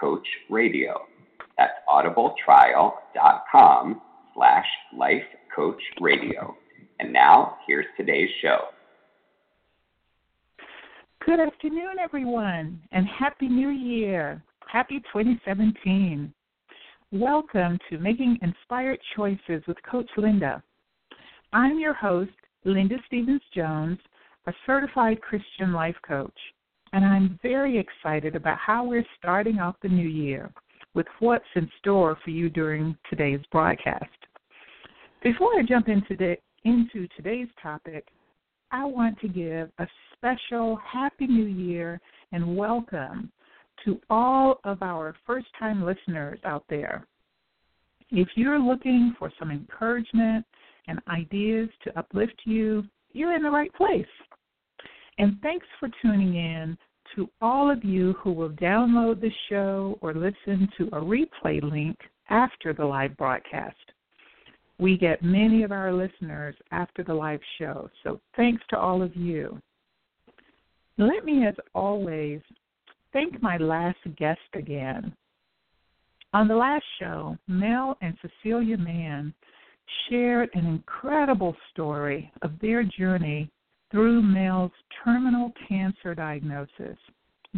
lifecoachradio. That's audibletrial.com slash life coach radio. And now, here's today's show. Good afternoon, everyone, and Happy New Year. Happy 2017. Welcome to Making Inspired Choices with Coach Linda. I'm your host, Linda Stephens Jones, a certified Christian life coach, and I'm very excited about how we're starting off the new year with what's in store for you during today's broadcast. Before I jump into, the, into today's topic, I want to give a special Happy New Year and welcome to all of our first time listeners out there. If you're looking for some encouragement and ideas to uplift you, you're in the right place. And thanks for tuning in to all of you who will download the show or listen to a replay link after the live broadcast. We get many of our listeners after the live show, so thanks to all of you. Let me, as always, thank my last guest again. On the last show, Mel and Cecilia Mann shared an incredible story of their journey through Mel's terminal cancer diagnosis,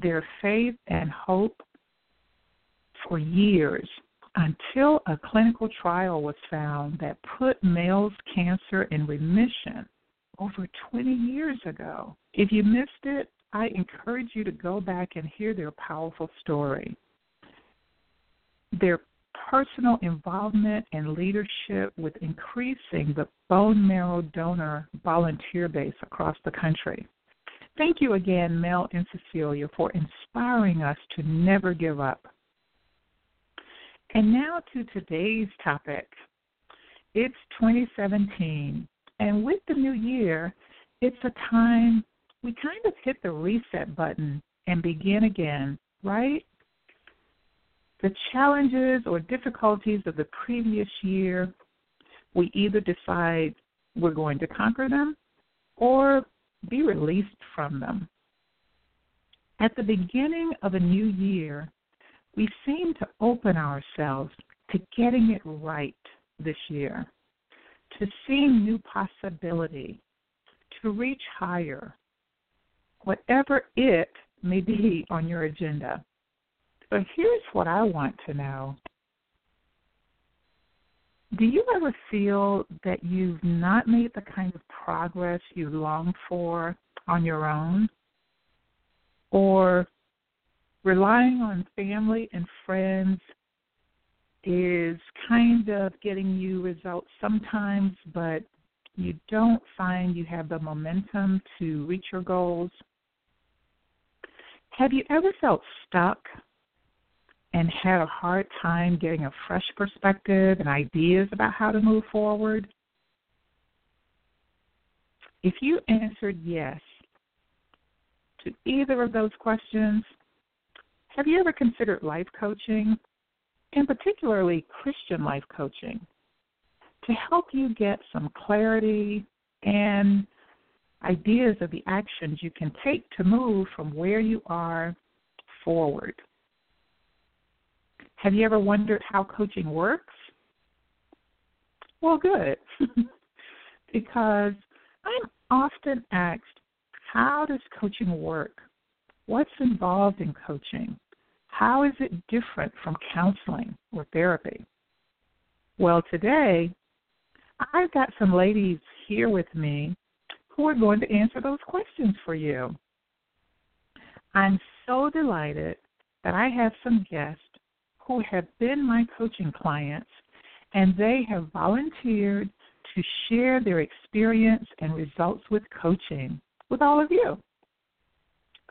their faith and hope for years until a clinical trial was found that put Mel's cancer in remission over 20 years ago. If you missed it, I encourage you to go back and hear their powerful story. Their personal involvement and leadership with increasing the bone marrow donor volunteer base across the country. Thank you again, Mel and Cecilia, for inspiring us to never give up. And now to today's topic. It's 2017, and with the new year, it's a time we kind of hit the reset button and begin again, right? The challenges or difficulties of the previous year, we either decide we're going to conquer them or be released from them. At the beginning of a new year, we seem to open ourselves to getting it right this year, to seeing new possibility, to reach higher, whatever it may be on your agenda. But here's what I want to know Do you ever feel that you've not made the kind of progress you long for on your own? Or relying on family and friends is kind of getting you results sometimes, but you don't find you have the momentum to reach your goals? Have you ever felt stuck and had a hard time getting a fresh perspective and ideas about how to move forward? If you answered yes to either of those questions, have you ever considered life coaching, and particularly Christian life coaching, to help you get some clarity and ideas of the actions you can take to move from where you are forward? Have you ever wondered how coaching works? Well, good. because I'm often asked, how does coaching work? What's involved in coaching? How is it different from counseling or therapy? Well, today, I've got some ladies here with me who are going to answer those questions for you. I'm so delighted that I have some guests who have been my coaching clients, and they have volunteered to share their experience and results with coaching with all of you.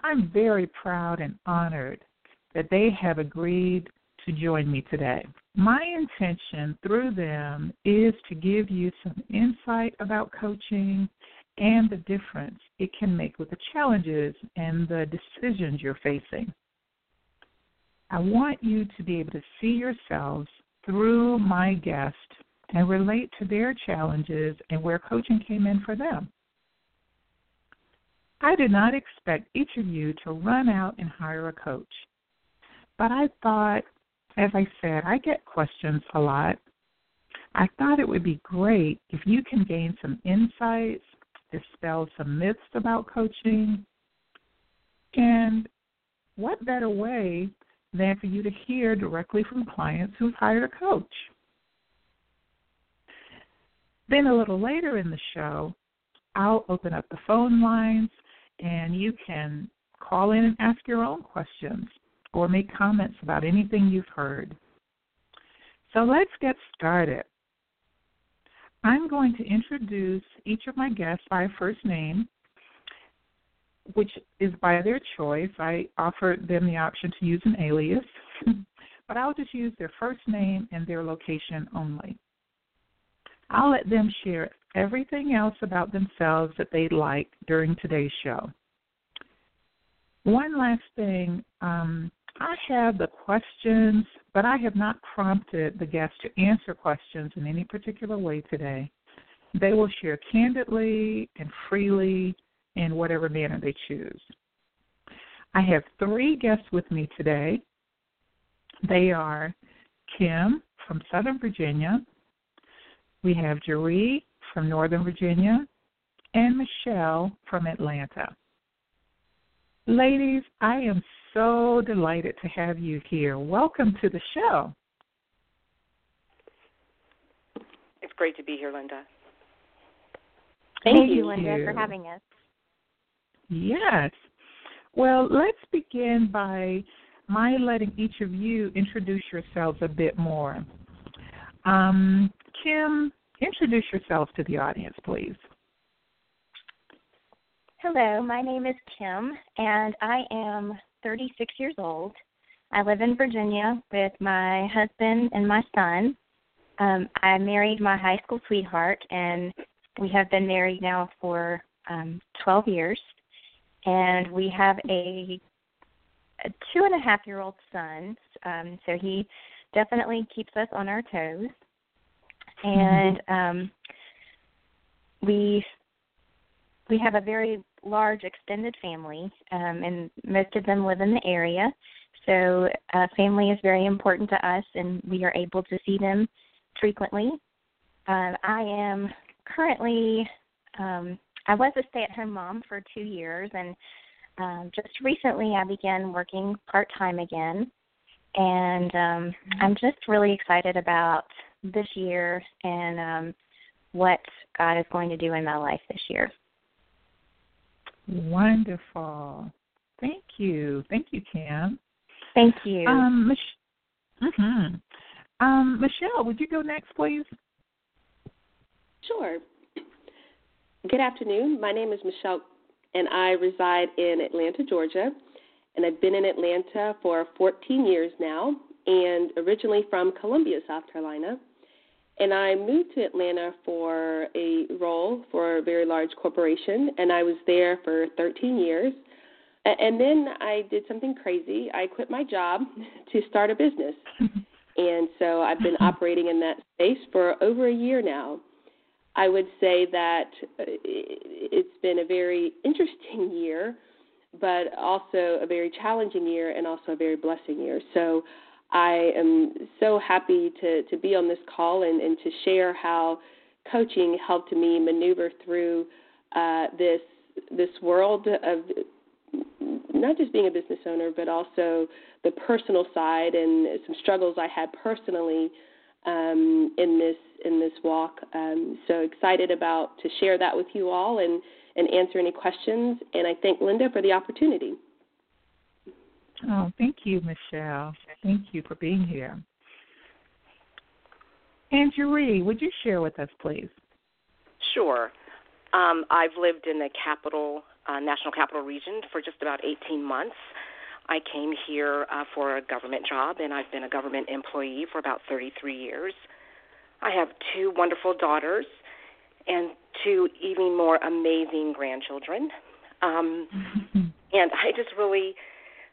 I'm very proud and honored that they have agreed to join me today. My intention through them is to give you some insight about coaching and the difference it can make with the challenges and the decisions you're facing. I want you to be able to see yourselves through my guest and relate to their challenges and where coaching came in for them. I did not expect each of you to run out and hire a coach. But I thought, as I said, I get questions a lot. I thought it would be great if you can gain some insights, dispel some myths about coaching, and what better way than for you to hear directly from clients who've hired a coach? Then a little later in the show, I'll open up the phone lines and you can call in and ask your own questions or make comments about anything you've heard. So let's get started. I'm going to introduce each of my guests by first name, which is by their choice. I offered them the option to use an alias, but I'll just use their first name and their location only. I'll let them share everything else about themselves that they'd like during today's show. One last thing um, I have the questions, but I have not prompted the guests to answer questions in any particular way today. They will share candidly and freely in whatever manner they choose. I have three guests with me today. They are Kim from Southern Virginia, we have Jeree from Northern Virginia and Michelle from Atlanta. Ladies, I am so delighted to have you here. Welcome to the show. It's great to be here, Linda. Thank, Thank you, Linda, you. for having us. Yes. Well, let's begin by my letting each of you introduce yourselves a bit more. Um, Kim, introduce yourself to the audience, please. Hello, my name is Kim, and I am 36 years old. I live in Virginia with my husband and my son. Um, I married my high school sweetheart, and we have been married now for um, 12 years. And we have a, a two and a half year old son, um, so he definitely keeps us on our toes and um, we we have a very large extended family, um, and most of them live in the area. So uh, family is very important to us, and we are able to see them frequently. Uh, I am currently um, I was a stay-at-home mom for two years, and um, just recently I began working part-time again, and um, I'm just really excited about this year and um, what God is going to do in my life this year. Wonderful. Thank you. Thank you, Kim. Thank you. Um, Mich- mm-hmm. um, Michelle, would you go next, please? Sure. Good afternoon. My name is Michelle, and I reside in Atlanta, Georgia. And I've been in Atlanta for 14 years now, and originally from Columbia, South Carolina. And I moved to Atlanta for a role for a very large corporation, and I was there for 13 years. And then I did something crazy. I quit my job to start a business. and so I've been operating in that space for over a year now. I would say that uh, it's been a very interesting year, but also a very challenging year and also a very blessing year. So I am so happy to, to be on this call and, and to share how coaching helped me maneuver through uh, this this world of not just being a business owner, but also the personal side and some struggles I had personally um, in this in this walk. Um, so excited about to share that with you all and and answer any questions. And I thank Linda for the opportunity. Oh, thank you, Michelle. Thank you for being here. And Jeree, would you share with us, please? Sure. Um, I've lived in the capital, uh, national capital region for just about 18 months. I came here uh, for a government job, and I've been a government employee for about 33 years. I have two wonderful daughters and two even more amazing grandchildren. Um, and I just really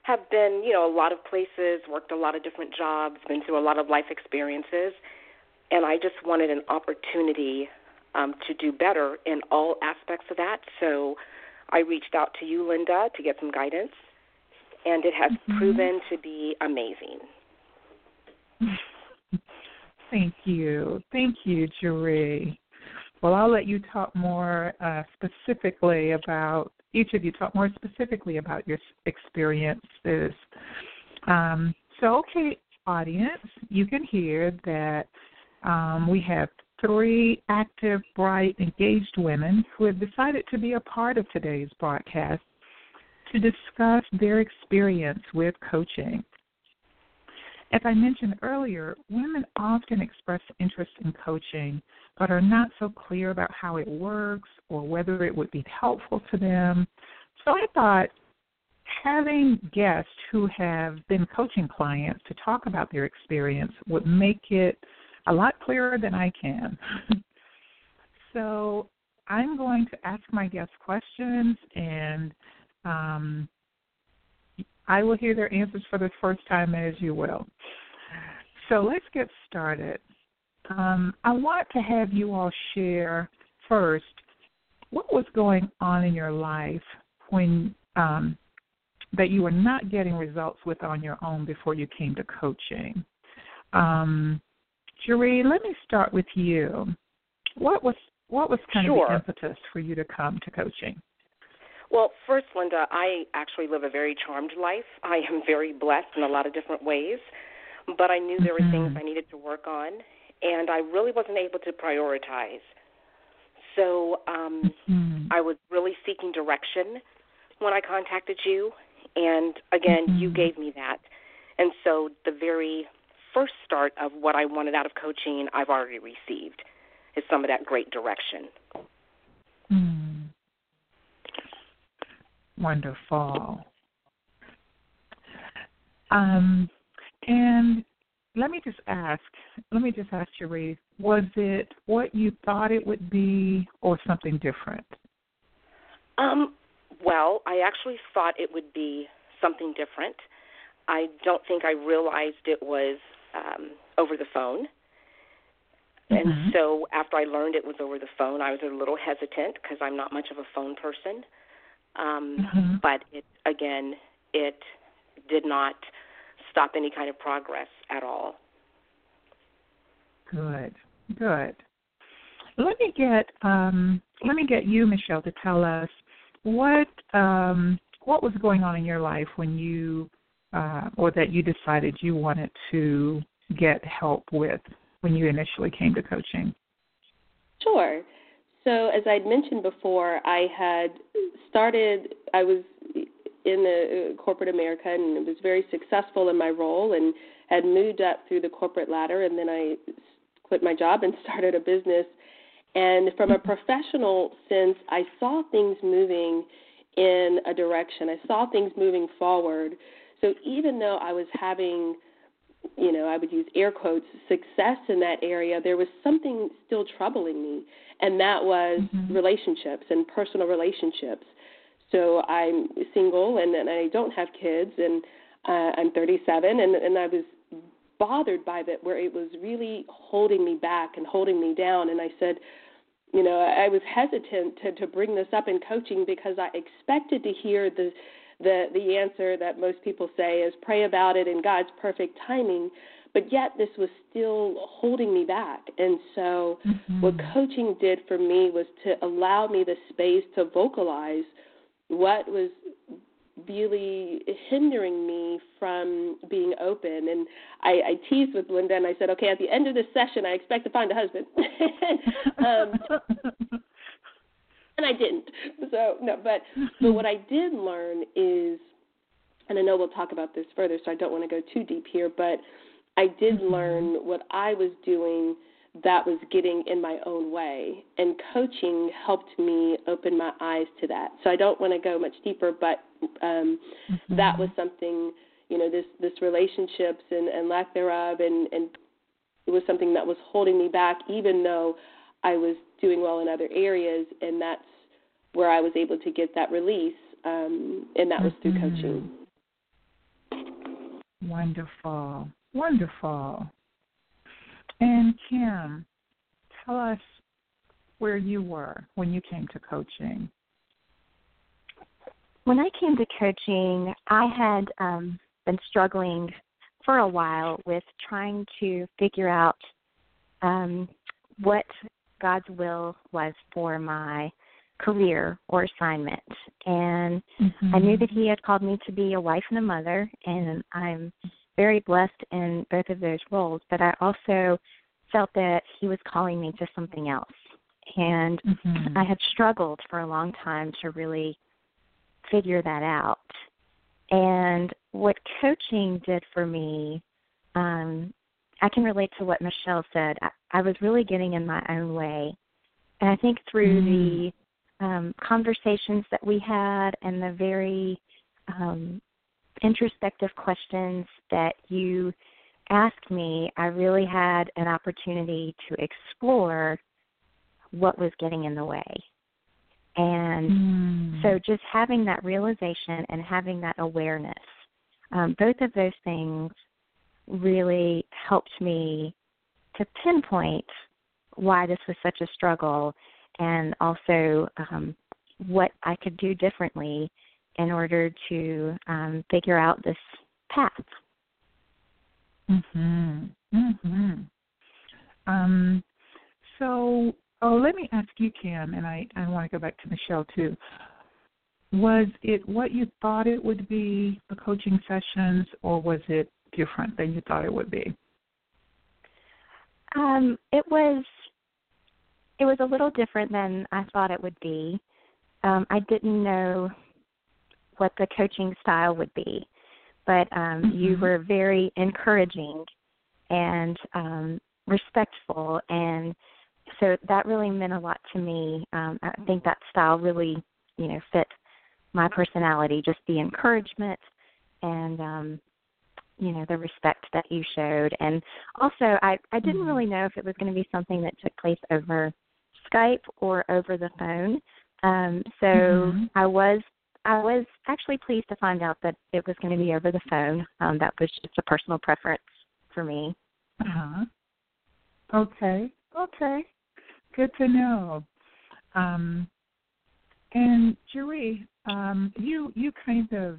have been, you know, a lot of places, worked a lot of different jobs, been through a lot of life experiences, and I just wanted an opportunity um, to do better in all aspects of that. So I reached out to you, Linda, to get some guidance, and it has mm-hmm. proven to be amazing. Thank you. Thank you, Jeree. Well, I'll let you talk more uh, specifically about, each of you talk more specifically about your experiences. Um, so, okay, audience, you can hear that um, we have three active, bright, engaged women who have decided to be a part of today's broadcast to discuss their experience with coaching. As I mentioned earlier, women often express interest in coaching but are not so clear about how it works or whether it would be helpful to them. So I thought having guests who have been coaching clients to talk about their experience would make it a lot clearer than I can. so I'm going to ask my guests questions and um, I will hear their answers for the first time as you will. So let's get started. Um, I want to have you all share first what was going on in your life when um, that you were not getting results with on your own before you came to coaching. Um, Jeree, let me start with you. What was what was kind sure. of the impetus for you to come to coaching? Well, first, Linda, I actually live a very charmed life. I am very blessed in a lot of different ways, but I knew there were mm-hmm. things I needed to work on, and I really wasn't able to prioritize. So um, mm-hmm. I was really seeking direction when I contacted you, and again, mm-hmm. you gave me that. And so the very first start of what I wanted out of coaching, I've already received, is some of that great direction. Mm. Wonderful. Um, and let me just ask, let me just ask you, was it what you thought it would be or something different? Um, well, I actually thought it would be something different. I don't think I realized it was um, over the phone. Mm-hmm. And so after I learned it was over the phone, I was a little hesitant because I'm not much of a phone person. Um, mm-hmm. But it again, it did not stop any kind of progress at all. Good, good. Let me get um, let me get you, Michelle, to tell us what um, what was going on in your life when you uh, or that you decided you wanted to get help with when you initially came to coaching. Sure. So, as I'd mentioned before, I had started. I was in the uh, corporate America and was very successful in my role and had moved up through the corporate ladder and then I quit my job and started a business and from a professional sense I saw things moving in a direction. I saw things moving forward. So even though I was having you know, I would use air quotes, success in that area, there was something still troubling me, and that was mm-hmm. relationships and personal relationships. So I'm single and, and I don't have kids, and uh, I'm 37, and, and I was bothered by that, where it was really holding me back and holding me down. And I said, you know, I was hesitant to, to bring this up in coaching because I expected to hear the the the answer that most people say is pray about it in God's perfect timing but yet this was still holding me back. And so, mm-hmm. what coaching did for me was to allow me the space to vocalize what was really hindering me from being open. And I, I teased with Linda and I said, okay, at the end of this session, I expect to find a husband. um, and I didn't. So no, but but what I did learn is, and I know we'll talk about this further, so I don't want to go too deep here, but I did mm-hmm. learn what I was doing that was getting in my own way. And coaching helped me open my eyes to that. So I don't want to go much deeper, but um, mm-hmm. that was something, you know, this this relationships and, and lack thereof, and and it was something that was holding me back, even though I was doing well in other areas, and that's where I was able to get that release, um, and that was through mm-hmm. coaching. Wonderful, wonderful. And Kim, tell us where you were when you came to coaching. When I came to coaching, I had um, been struggling for a while with trying to figure out um, what God's will was for my career or assignment. And mm-hmm. I knew that He had called me to be a wife and a mother, and I'm very blessed in both of those roles, but I also felt that he was calling me to something else. And mm-hmm. I had struggled for a long time to really figure that out. And what coaching did for me, um, I can relate to what Michelle said. I, I was really getting in my own way. And I think through mm. the um, conversations that we had and the very um, introspective questions that you asked me, I really had an opportunity to explore what was getting in the way. And mm. so just having that realization and having that awareness, um, both of those things really helped me to pinpoint why this was such a struggle and also um, what I could do differently in order to um, figure out this path. Mhm. Mhm. Um so oh let me ask you Kim and I I want to go back to Michelle too. Was it what you thought it would be the coaching sessions or was it different than you thought it would be? Um it was it was a little different than I thought it would be. Um I didn't know what the coaching style would be but um, mm-hmm. you were very encouraging and um, respectful, and so that really meant a lot to me. Um, I think that style really, you know, fit my personality. Just the encouragement and um, you know the respect that you showed, and also I I didn't mm-hmm. really know if it was going to be something that took place over Skype or over the phone. Um, so mm-hmm. I was I was actually pleased to find out that it was going to be over the phone. Um, that was just a personal preference for me. Uh huh. Okay. Okay. Good to know. Um, and Jeree, um, you you kind of,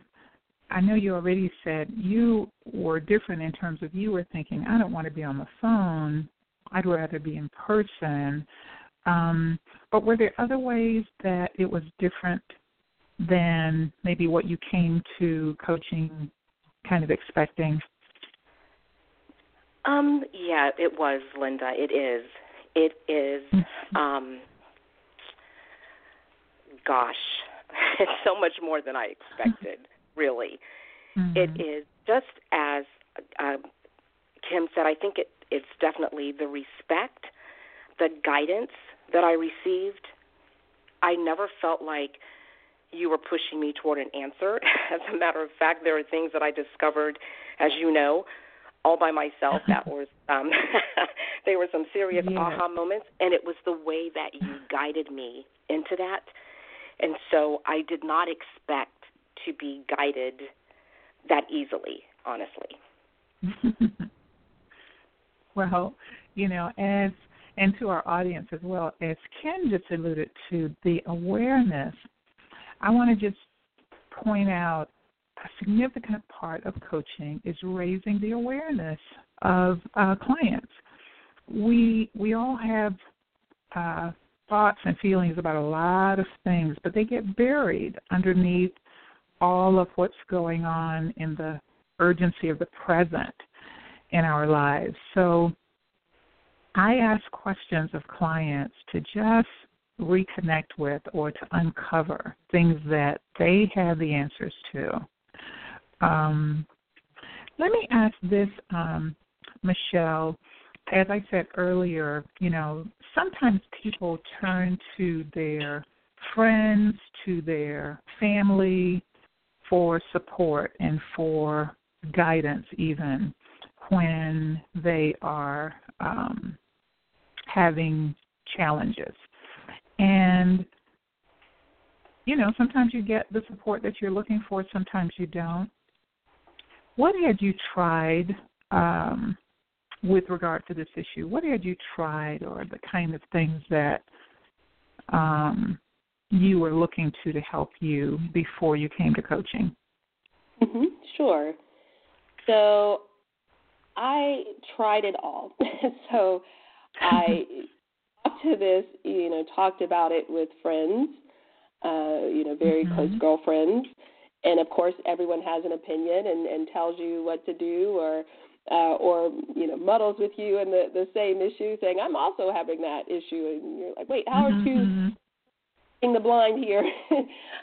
I know you already said you were different in terms of you were thinking, I don't want to be on the phone. I'd rather be in person. Um, but were there other ways that it was different than maybe what you came to coaching kind of expecting? Um, yeah, it was, Linda. It is. It is mm-hmm. um gosh. It's so much more than I expected, really. Mm-hmm. It is just as uh, Kim said, I think it it's definitely the respect, the guidance that I received. I never felt like you were pushing me toward an answer. As a matter of fact, there are things that I discovered, as you know, all by myself. That was um, they were some serious yeah. aha moments, and it was the way that you guided me into that. And so I did not expect to be guided that easily, honestly. well, you know, as and to our audience as well, as Ken just alluded to, the awareness I want to just point out a significant part of coaching is raising the awareness of uh, clients. We we all have uh, thoughts and feelings about a lot of things, but they get buried underneath all of what's going on in the urgency of the present in our lives. So I ask questions of clients to just reconnect with or to uncover things that they have the answers to. Um, let me ask this, um, Michelle. as I said earlier, you know, sometimes people turn to their friends, to their family for support and for guidance, even when they are um, having challenges. And, you know, sometimes you get the support that you're looking for, sometimes you don't. What had you tried um, with regard to this issue? What had you tried, or the kind of things that um, you were looking to to help you before you came to coaching? Mm-hmm, sure. So I tried it all. so I talked to this, you know, talked about it with friends, uh, you know, very mm-hmm. close girlfriends, and of course everyone has an opinion and, and tells you what to do or uh, or you know muddles with you in the the same issue, saying I'm also having that issue, and you're like, wait, how are 2 mm-hmm the blind here.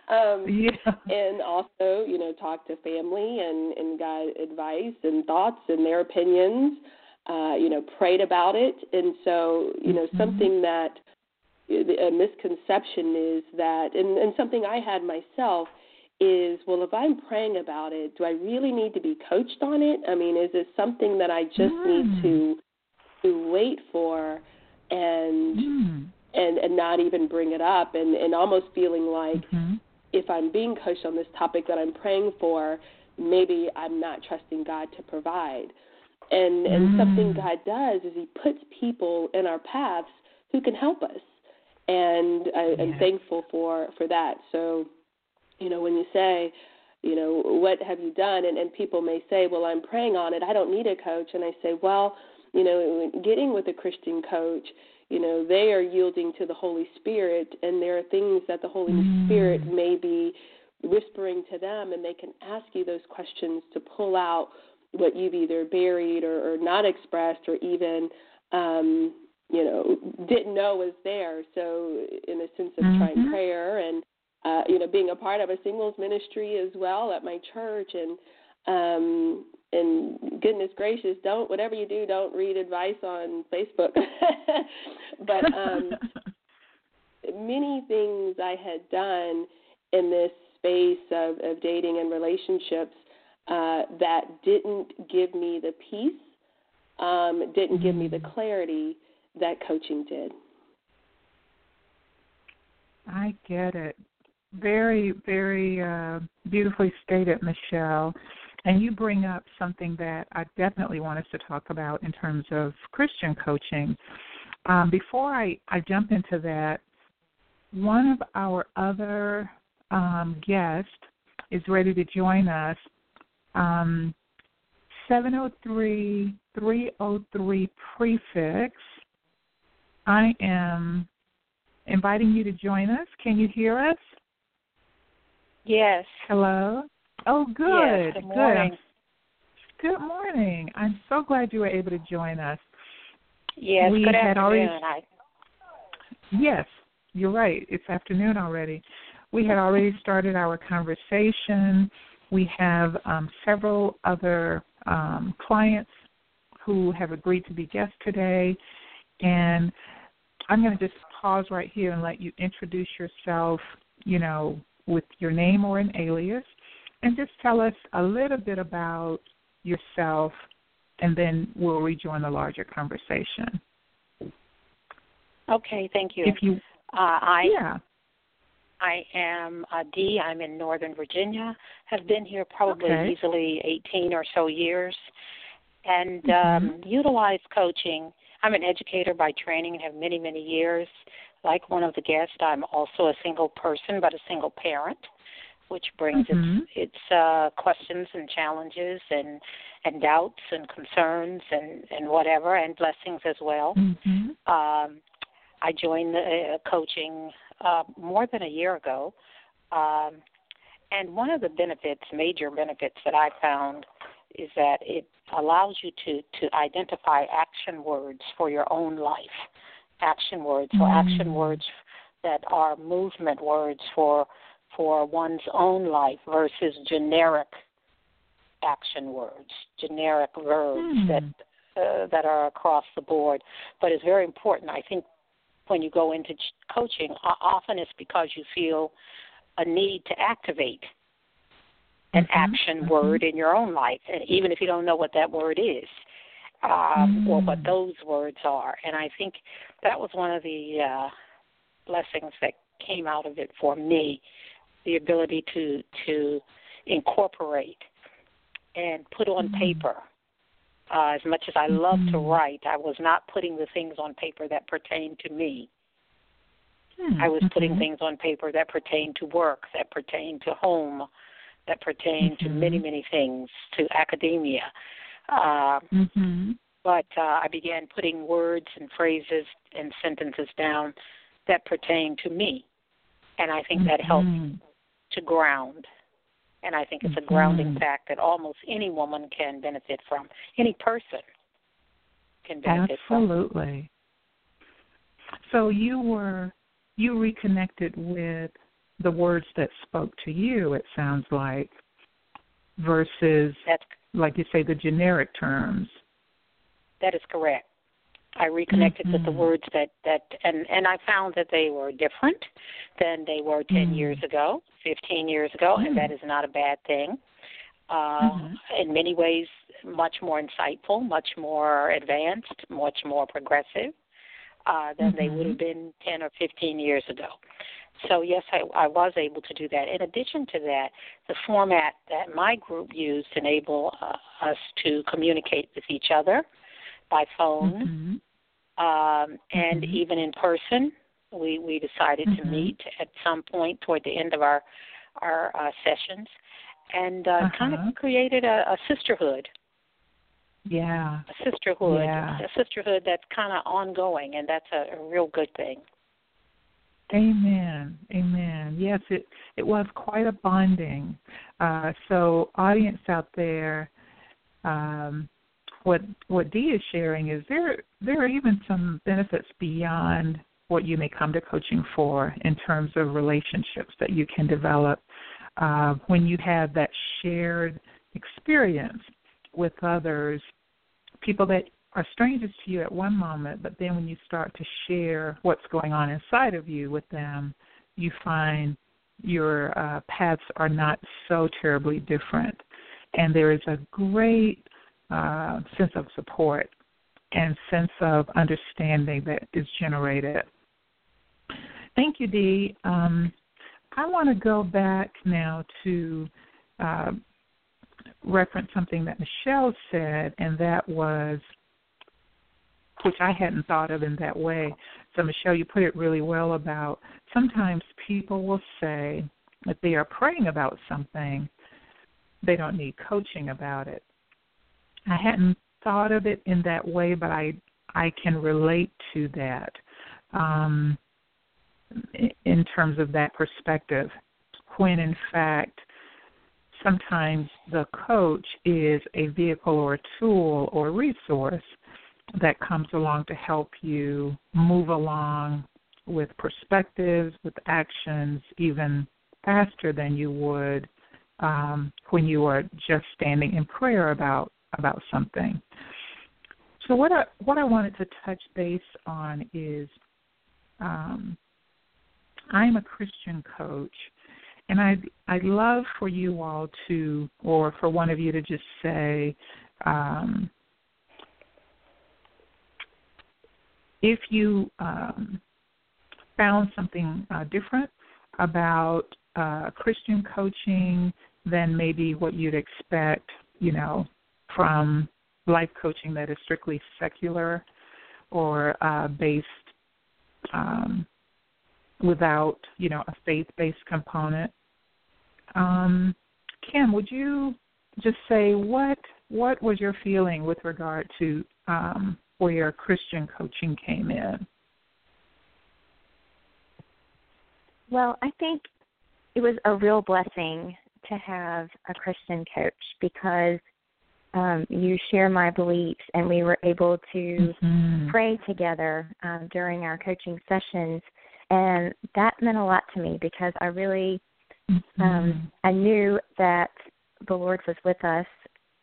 um, yeah. And also, you know, talk to family and, and got advice and thoughts and their opinions. Uh, you know, prayed about it. And so, you know, mm-hmm. something that a misconception is that, and, and something I had myself is, well, if I'm praying about it, do I really need to be coached on it? I mean, is it something that I just mm. need to to wait for and mm and and not even bring it up and and almost feeling like mm-hmm. if I'm being coached on this topic that I'm praying for, maybe I'm not trusting God to provide. And and mm. something God does is He puts people in our paths who can help us, and I, yeah. I'm thankful for for that. So, you know, when you say, you know, what have you done, and and people may say, well, I'm praying on it. I don't need a coach, and I say, well, you know, getting with a Christian coach you know they are yielding to the holy spirit and there are things that the holy mm. spirit may be whispering to them and they can ask you those questions to pull out what you've either buried or, or not expressed or even um you know didn't know was there so in a sense of mm-hmm. trying prayer and uh you know being a part of a singles ministry as well at my church and um and goodness gracious, don't whatever you do, don't read advice on Facebook. but um, many things I had done in this space of, of dating and relationships uh, that didn't give me the peace, um, didn't give me the mm. clarity that coaching did. I get it. Very, very uh, beautifully stated, Michelle. And you bring up something that I definitely want us to talk about in terms of Christian coaching. Um, before I, I jump into that, one of our other um, guests is ready to join us. Um, 703 303 prefix. I am inviting you to join us. Can you hear us? Yes. Hello. Oh, good. Yes, good morning. Good. good morning. I'm so glad you were able to join us. Yes, we good had afternoon. Already, yes, you're right. It's afternoon already. We had already started our conversation. We have um, several other um, clients who have agreed to be guests today. And I'm going to just pause right here and let you introduce yourself, you know, with your name or an alias, and just tell us a little bit about yourself, and then we'll rejoin the larger conversation. Okay, thank you. If you, uh, I, yeah. I am a D. I'm in Northern Virginia. Have been here probably okay. easily 18 or so years, and mm-hmm. um, utilize coaching. I'm an educator by training and have many, many years. Like one of the guests, I'm also a single person, but a single parent which brings mm-hmm. its its uh, questions and challenges and and doubts and concerns and and whatever and blessings as well. Mm-hmm. Um, I joined the uh, coaching uh, more than a year ago, um, and one of the benefits, major benefits that I found, is that it allows you to to identify action words for your own life. Action words, so mm-hmm. action words that are movement words for for one's own life versus generic action words, generic verbs mm. that uh, that are across the board, but it's very important. I think when you go into coaching, often it's because you feel a need to activate an mm-hmm. action mm-hmm. word in your own life, and even if you don't know what that word is um, mm. or what those words are. And I think that was one of the uh, blessings that came out of it for me, the ability to to incorporate and put on mm. paper. Uh, as much as I love mm-hmm. to write, I was not putting the things on paper that pertained to me. Mm-hmm. I was putting things on paper that pertained to work, that pertained to home, that pertained mm-hmm. to many, many things, to academia. Uh, mm-hmm. But uh, I began putting words and phrases and sentences down that pertain to me. And I think that helps Mm-hmm. To ground. And I think it's a mm-hmm. grounding fact that almost any woman can benefit from, any person can benefit Absolutely. from. Absolutely. So you were you reconnected with the words that spoke to you, it sounds like, versus That's like you say, the generic terms. that is correct. I reconnected with the Mhm. words that that and and I found that they were different than they were 10 Mhm. years ago, 15 years ago, and that is not a bad thing. Uh, Mhm. In many ways, much more insightful, much more advanced, much more progressive uh, than they would have been 10 or 15 years ago. So yes, I, I was able to do that. In addition to that, the format that my group used enabled uh, us to communicate with each other by phone. Um, and Mhm. even in person. We we decided to Mhm. meet at some point toward the end of our our uh, sessions, and uh, kind Uh-huh. of created a, a sisterhood, Yeah. a sisterhood, Yeah. a sisterhood that's kind of ongoing, and that's a, a real good thing. Amen. Amen. Yes, it it was quite a bonding. Uh, so, audience out there, um, what what Dee is sharing is there there are even some benefits beyond what you may come to coaching for in terms of relationships that you can develop uh, when you have that shared experience with others, people that are strangers to you at one moment, but then when you start to share what's going on inside of you with them, you find your uh, paths are not so terribly different. And there is a great uh, sense of support and sense of understanding that is generated. Thank you, Dee. Um, I want to go back now to uh, reference something that Michelle said, and that was which I hadn't thought of in that way. So, Michelle, you put it really well about sometimes people will say that they are praying about something, they don't need coaching about it. I hadn't thought of it in that way, but I I can relate to that um, in terms of that perspective. When in fact, sometimes the coach is a vehicle or a tool or resource that comes along to help you move along with perspectives, with actions, even faster than you would um, when you are just standing in prayer about about something. So what I what I wanted to touch base on is um, I'm a Christian coach, and I I'd love for you all to, or for one of you to just say. Um, if you um, found something uh, different about uh, Christian coaching than maybe what you'd expect, you know, from life coaching that is strictly secular or uh, based um, without, you know, a faith-based component. Um, Kim, would you just say what what was your feeling with regard to um, where Christian coaching came in? Well, I think it was a real blessing to have a Christian coach because um, you share my beliefs, and we were able to mm-hmm. pray together um, during our coaching sessions, and that meant a lot to me because I really mm-hmm. um, I knew that the Lord was with us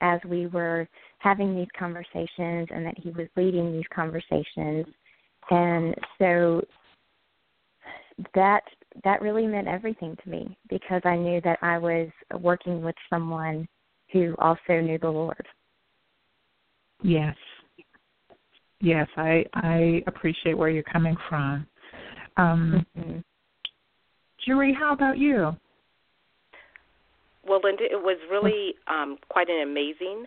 as we were having these conversations and that he was leading these conversations. And so that that really meant everything to me because I knew that I was working with someone who also knew the Lord. Yes. Yes, I I appreciate where you're coming from. Um mm-hmm. Jeree, how about you? Well, Linda, it was really um, quite an amazing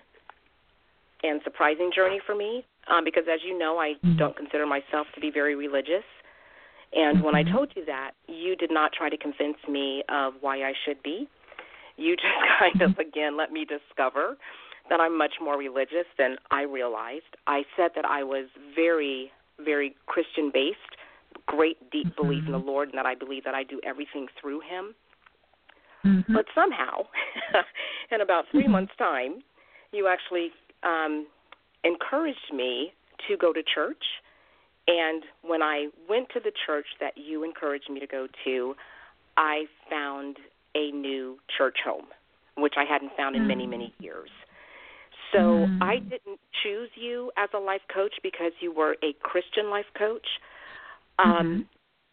and surprising journey for me um, because, as you know, I mm-hmm. don't consider myself to be very religious. And mm-hmm. when I mm-hmm. told you that, you did not try to convince me of why I should be. You just kind of, again, let me discover that I'm much more religious than I realized. I said that I was very, very Christian based, great, deep mm-hmm. belief in the Lord, and that I believe that I do everything through Him. Mm-hmm. But somehow, in about 3 mm-hmm. months' time, you actually um, encouraged me to go to church. And when I went to the church that you encouraged me to go to, I found a new church home, which I hadn't found in mm-hmm. many, many years. So mm-hmm. I didn't choose you as a life coach because you were a Christian life coach. Um, mm-hmm.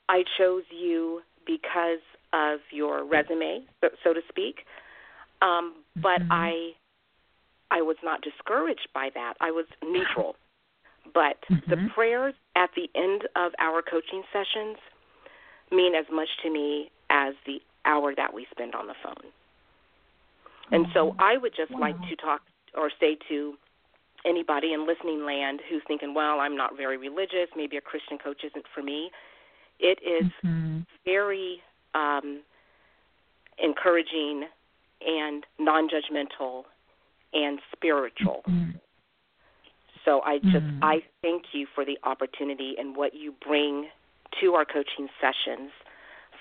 I chose you because of your resume, so, so to speak. Um, but mm-hmm. I I was not discouraged by that. I was neutral. But mm-hmm. the prayers at the end of our coaching sessions mean as much to me as the hour that we spend on the phone. And so mm-hmm. I would just wow. like to talk or say to anybody in listening land who's thinking, well, I'm not very religious, maybe a Christian coach isn't for me. It is mm-hmm. very um, encouraging and non judgmental and spiritual. Mm-hmm. So I just mm-hmm. I thank you for the opportunity and what you bring to our coaching sessions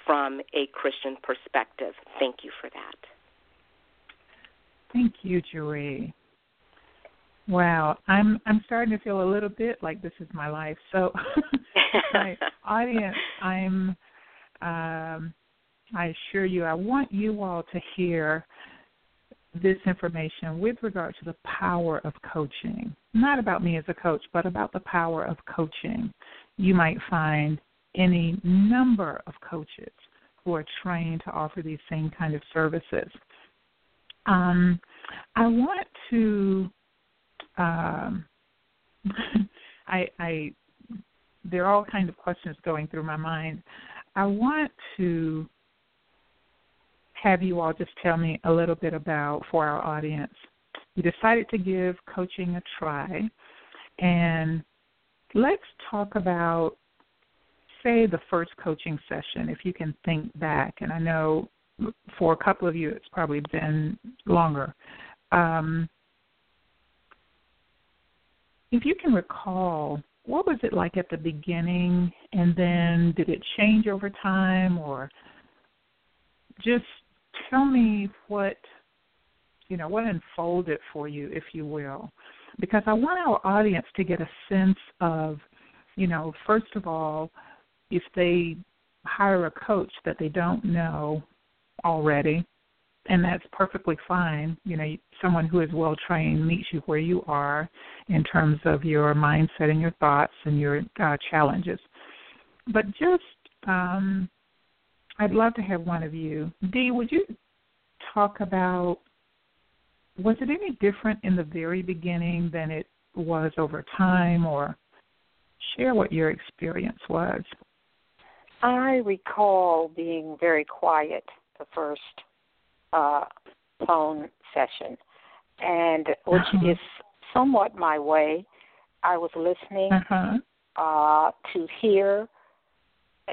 from a Christian perspective. Thank you for that. Thank you, Joy. Wow, I'm I'm starting to feel a little bit like this is my life. So, my audience, I'm um, I assure you, I want you all to hear this information with regard to the power of coaching. Not about me as a coach, but about the power of coaching. You might find any number of coaches who are trained to offer these same kind of services. Um, I want to um, I, I there are all kinds of questions going through my mind. I want to have you all just tell me a little bit about for our audience. You decided to give coaching a try, and let's talk about say the first coaching session if you can think back and i know for a couple of you it's probably been longer. Um, if you can recall, what was it like at the beginning, and then did it change over time, or just tell me what you know what unfolded for you, if you will, because I want our audience to get a sense of, you know, first of all, if they hire a coach that they don't know already, and that's perfectly fine. You know, someone who is well trained meets you where you are in terms of your mindset and your thoughts and your uh, challenges. But just, um, I'd love to have one of you. Dee, would you talk about was it any different in the very beginning than it was over time, or share what your experience was? I recall being very quiet the first uh, phone session, and which uh-huh. is somewhat my way. I was listening uh-huh. uh, to hear,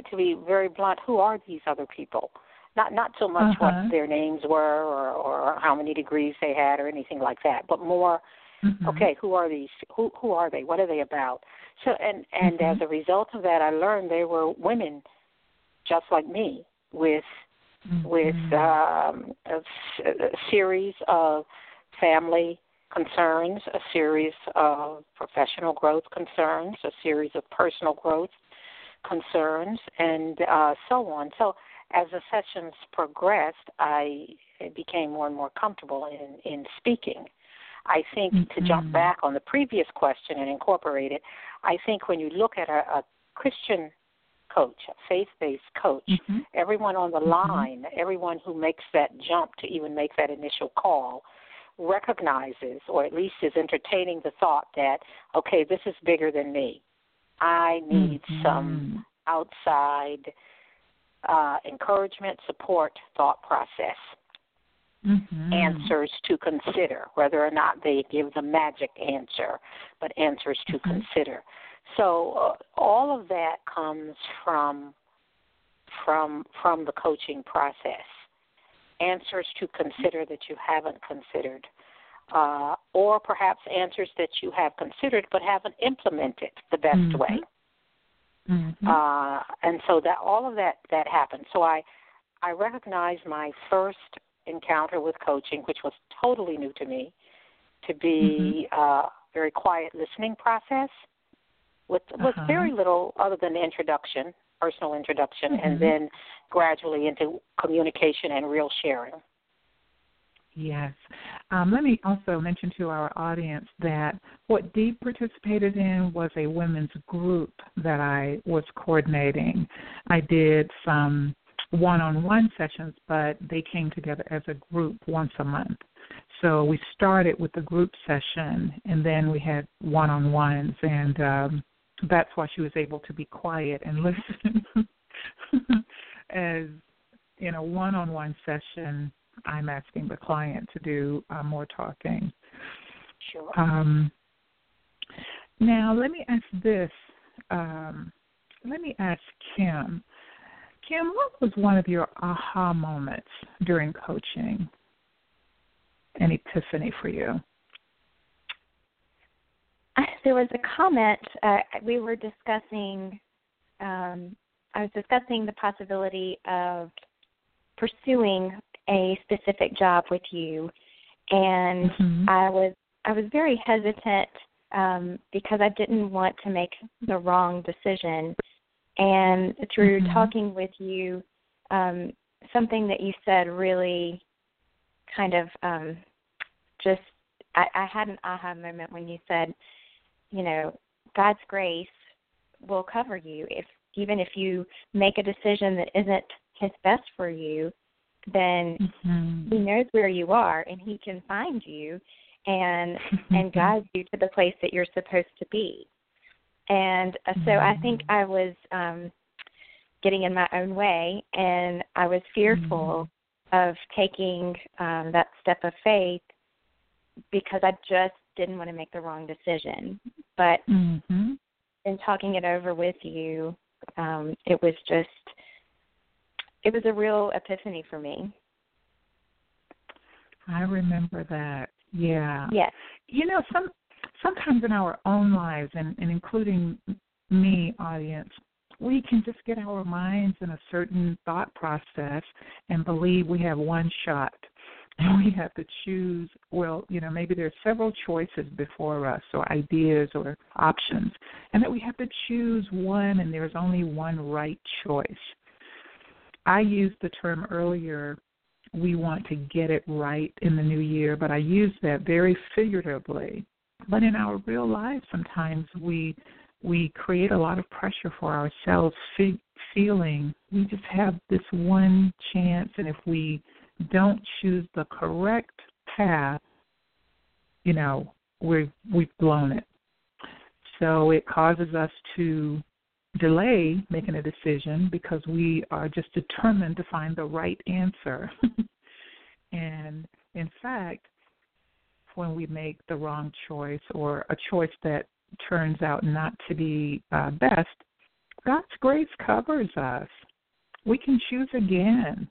to be very blunt, who are these other people? Not not so much uh-huh. what their names were or, or how many degrees they had or anything like that, but more, mm-hmm. okay, who are these? Who who are they? What are they about? So and and mm-hmm. as a result of that, I learned they were women, just like me, with mm-hmm. with um, a, a series of family concerns, a series of professional growth concerns, a series of personal growth concerns, and uh, so on. So, as the sessions progressed, I became more and more comfortable in, in speaking. I think mm-hmm. to jump back on the previous question and incorporate it, I think when you look at a, a Christian coach, a faith based coach, mm-hmm. everyone on the mm-hmm. line, everyone who makes that jump to even make that initial call, recognizes or at least is entertaining the thought that, okay, this is bigger than me. I need mm-hmm. some outside uh, encouragement, support, thought process. Mm-hmm. Answers to consider, whether or not they give the magic answer, but answers to mm-hmm. consider. So uh, all of that comes from from from the coaching process. Answers to consider that you haven't considered, uh, or perhaps answers that you have considered but haven't implemented the best mm-hmm. way. Mm-hmm. Uh, and so that all of that that happened. So I I recognized my first encounter with coaching, which was totally new to me, to be mm-hmm. a very quiet listening process with with uh-huh. very little other than introduction, personal introduction, mm-hmm. and then gradually into communication and real sharing. Yes. Um, let me also mention to our audience that what Dee participated in was a women's group that I was coordinating. I did some one on one sessions, but they came together as a group once a month. So we started with the group session, and then we had one on ones, and um, that's why she was able to be quiet and listen. as in a one on one session, I'm asking the client to do uh, more talking. Sure. Um, now, let me ask this. Um, let me ask Kim. Kim, what was one of your aha moments during coaching? An epiphany for you? There was a comment. Uh, we were discussing. Um, I was discussing the possibility of pursuing a specific job with you, and mm-hmm. I was I was very hesitant um, because I didn't want to make the wrong decision. And through mm-hmm. talking with you, um, something that you said really kind of um, just I, I had an aha moment when you said, you know, God's grace will cover you if even if you make a decision that isn't his best for you, then mm-hmm. he knows where you are and he can find you and and guide you to the place that you're supposed to be. And uh, so I think mm-hmm. I was um getting in my own way and I was fearful mm-hmm. of taking um that step of faith because I just didn't want to make the wrong decision. But mm-hmm. in talking it over with you, um, it was just it was a real epiphany for me. I remember that. Yeah. Yes. You know, some sometimes in our own lives and, and including me audience, we can just get our minds in a certain thought process and believe we have one shot and we have to choose well you know maybe there are several choices before us or ideas or options and that we have to choose one and there's only one right choice. I used the term earlier we want to get it right in the new year but i use that very figuratively. But in our real lives sometimes we we create a lot of pressure for ourselves feeling we just have this one chance and if we don't choose the correct path, you know, we've we've blown it. So it causes us to delay making a decision because we are just determined to find the right answer. and in fact, when we make the wrong choice or a choice that turns out not to be uh, best, God's grace covers us. We can choose again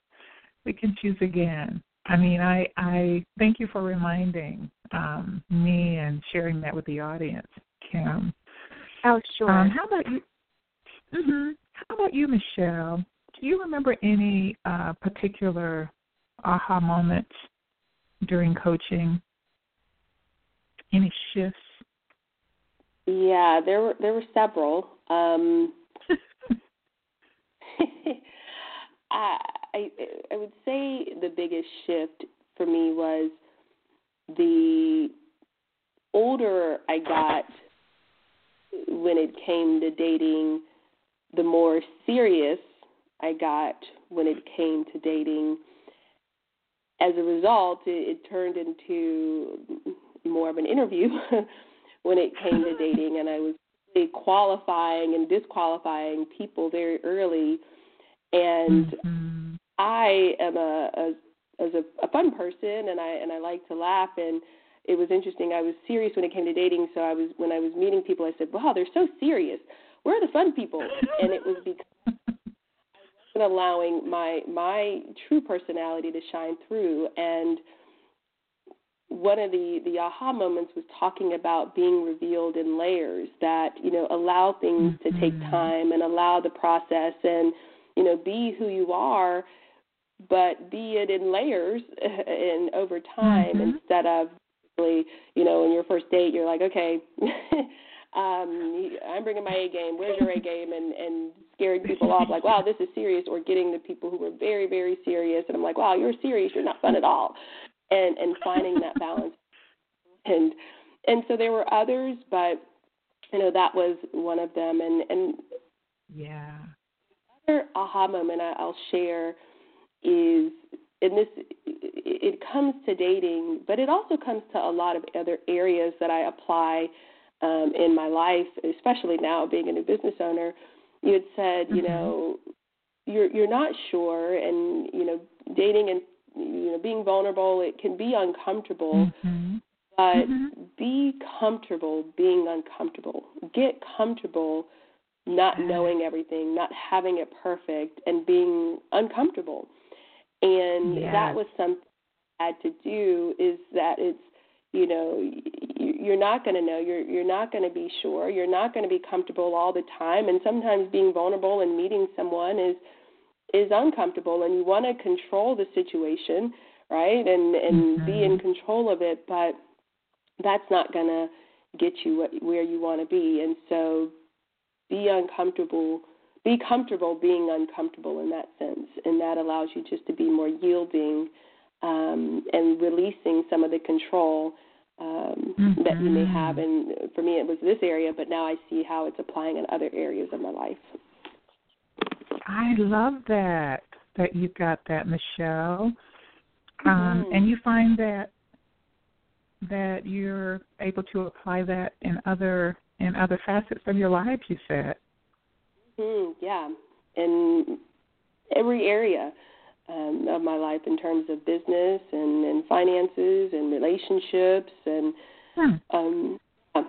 we can choose again. I mean, I I thank you for reminding um, me and sharing that with the audience, Kim. Oh, sure. Um, how about you? Mm-hmm. How about you, Michelle? Do you remember any uh, particular aha moments during coaching? Any shifts? Yeah, there were there were several. Um, I, I I would say the biggest shift for me was the older I got when it came to dating, the more serious I got when it came to dating. As a result, it, it turned into more of an interview when it came to dating, and I was qualifying and disqualifying people very early. And mm-hmm. I am a, a as a, a fun person, and I and I like to laugh and it was interesting. I was serious when it came to dating, so I was when I was meeting people, I said, "Wow, they're so serious. Where are the fun people?" And it was because I wasn't allowing my my true personality to shine through. And one of the the aha moments was talking about being revealed in layers that you know allow things to take mm-hmm. time and allow the process and you know be who you are but be it in layers and over time mm-hmm. instead of you know, in your first date, you're like, okay, um, I'm bringing my A game. Where's your A game? And and scaring people off, like, wow, this is serious, or getting the people who are very very serious, and I'm like, wow, you're serious. You're not fun at all, and and finding that balance. And and so there were others, but you know that was one of them. And and yeah, other aha moment I, I'll share is and this it comes to dating, but it also comes to a lot of other areas that I apply um, in my life, especially now being a new business owner. You had said, mm-hmm. you know, you're you're not sure, and you know, dating and you know being vulnerable, it can be uncomfortable. Mm-hmm. But mm-hmm. be comfortable being uncomfortable. Get comfortable not knowing everything, not having it perfect, and being uncomfortable and yes. that was something I had to do. Is that it's you know you're not going to know you're you're not going to be sure you're not going to be comfortable all the time and sometimes being vulnerable and meeting someone is is uncomfortable and you want to control the situation right and and mm-hmm. be in mm-hmm. control of it but that's not going to get you where you want to be and so be uncomfortable be comfortable being uncomfortable in that sense, and that allows you just to be more yielding um, and releasing some of the control um, mm-hmm. that you may mm-hmm. have. And for me, it was this area, but now I see how it's applying in other areas of my life. I love that that you got that, Michelle. Um, mm-hmm. and you find that that you're able to apply that in other in other facets of your life. You said. Mm, yeah, in every area um, of my life in terms of business and, and finances and relationships and hmm. um, yeah.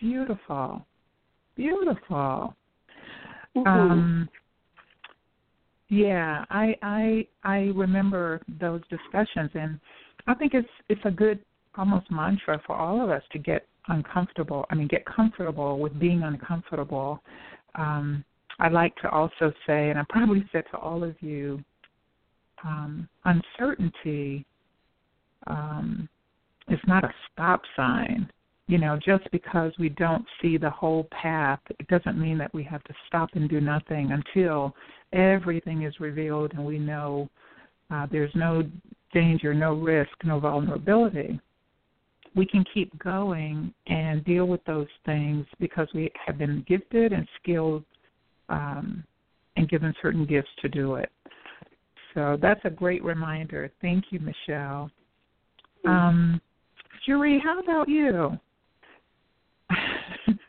beautiful, beautiful. Mm-hmm. Um, yeah, I I I remember those discussions, and I think it's it's a good almost mantra for all of us to get uncomfortable. I mean, get comfortable with being uncomfortable. Um, I like to also say, and I probably said to all of you, um, uncertainty um, is not a stop sign. You know, just because we don't see the whole path, it doesn't mean that we have to stop and do nothing until everything is revealed and we know uh, there's no danger, no risk, no vulnerability we can keep going and deal with those things because we have been gifted and skilled um, and given certain gifts to do it. So that's a great reminder. Thank you, Michelle. Um, Jeree, how about you?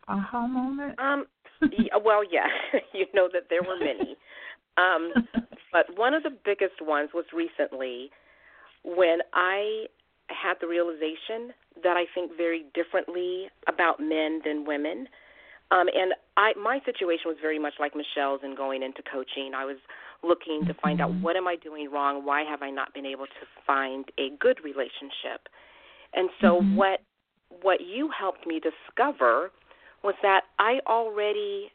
Aha moment? Um, yeah, well, yeah, you know that there were many. Um, but one of the biggest ones was recently when I had the realization that I think very differently about men than women. Um, and I, my situation was very much like Michelle's in going into coaching. I was looking to find out mm-hmm. what am I doing wrong? Why have I not been able to find a good relationship? And so mm-hmm. what what you helped me discover was that I already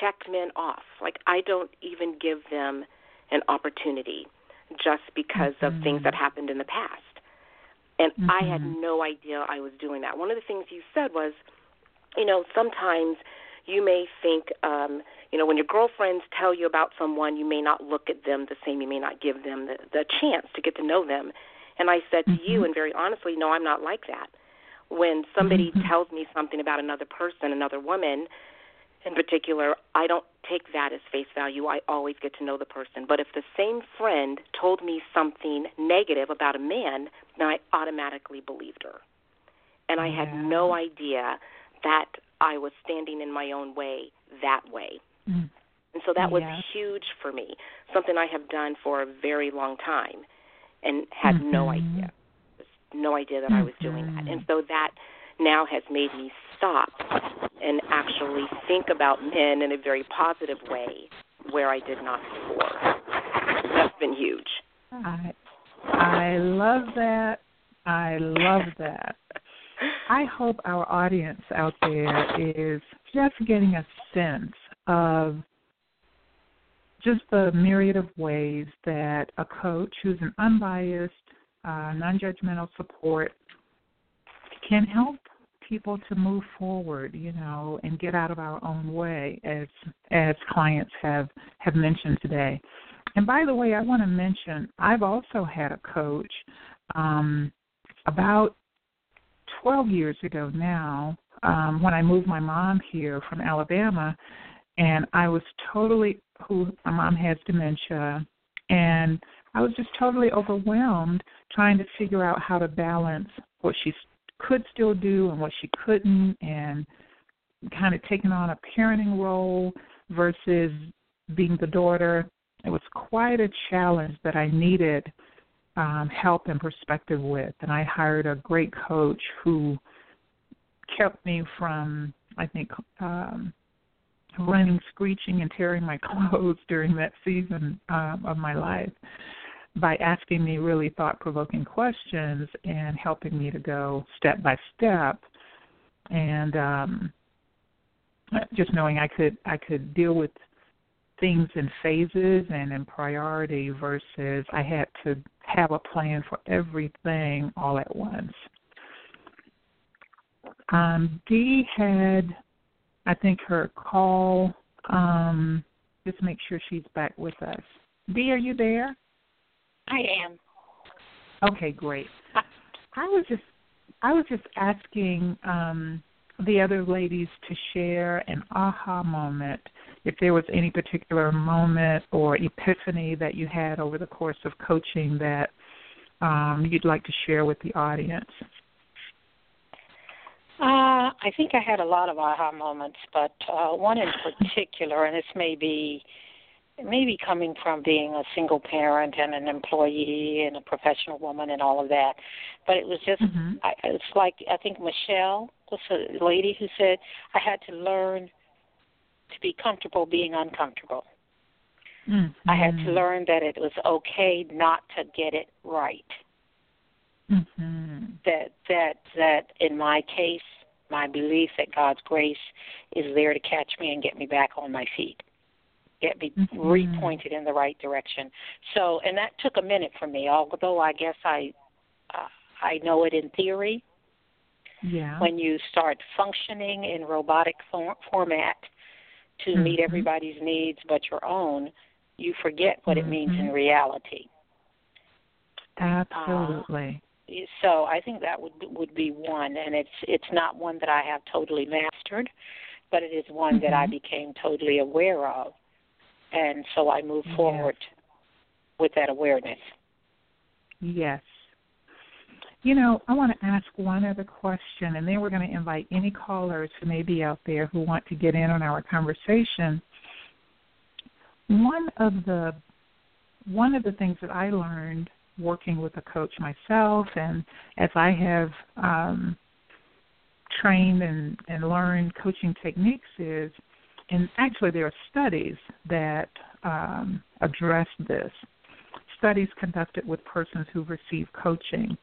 checked men off. Like I don't even give them an opportunity just because mm-hmm. of things that mm-hmm. happened in the past. And mm-hmm. I had mm-hmm. no idea I was doing that. One of the things you said was, you know, sometimes you may think, um, you know, when your girlfriends tell you about someone, you may not look at them the same. You may not give them the, the chance to get to know them. And I said mm-hmm. to you, mm-hmm. and very honestly, no, I'm not like that. When somebody mm-hmm. tells me something about another person, another woman in particular, I don't take that as face value. I always get to know the person. But if the same friend told me something negative about a man, then I automatically believed her. And I had no idea that I was standing in my own way that way. Mm. And so that was huge for me, something I have done for a very long time and had mm-hmm. no idea. No idea that mm-hmm. I was doing that. And so that now has made me stop and actually think about men in a very positive way where I did not before. That's been huge. I I love that. I love that. I hope our audience out there is just getting a sense of just the myriad of ways that a coach who's an unbiased, uh, non judgmental support can help people to move forward, you know, and get out of our own way as as clients have have mentioned today. And by the way, I want to mention I've also had a coach um, about 12 years ago now um, when I moved my mom here from Alabama, and I was totally who my mom has dementia, and I was just totally overwhelmed trying to figure out how to balance what she could still do and what she couldn't, and kind of taking on a parenting role versus being the daughter. It was quite a challenge that I needed um, help and perspective with, and I hired a great coach who kept me from, I think, um, running screeching and tearing my clothes during that season um, of my life by asking me really thought provoking questions and helping me to go step by step and um just knowing I could I could deal with things in phases and in priority versus I had to have a plan for everything all at once. Um, Dee had I think her call. Um, just make sure she's back with us. Dee, are you there? I am. Okay, great. I was just I was just asking um, the other ladies to share an aha moment, if there was any particular moment or epiphany that you had over the course of coaching that um, you'd like to share with the audience. Uh, I think I had a lot of aha moments, but uh, one in particular, and this may be maybe coming from being a single parent and an employee and a professional woman and all of that, but it was just mm-hmm. I, it's like I think Michelle was a lady who said I had to learn to be comfortable being uncomfortable. Mm-hmm. I had to learn that it was okay not to get it right. Mm-hmm. That that that in my case, my belief that God's grace is there to catch me and get me back on my feet, get me mm-hmm. repointed in the right direction. So, and that took a minute for me. Although I guess I uh, I know it in theory. Yeah. When you start functioning in robotic for- format to mm-hmm. meet everybody's needs but your own, you forget what mm-hmm. it means in reality. Absolutely. Uh, so I think that would would be one, and it's it's not one that I have totally mastered, but it is one mm-hmm. that I became totally aware of, and so I move yes. forward with that awareness. Yes. You know, I want to ask one other question, and then we're going to invite any callers who may be out there who want to get in on our conversation. One of the one of the things that I learned working with a coach myself, and as I have um, trained and, and learned coaching techniques, is and actually there are studies that um, address this. Studies conducted with persons who receive coaching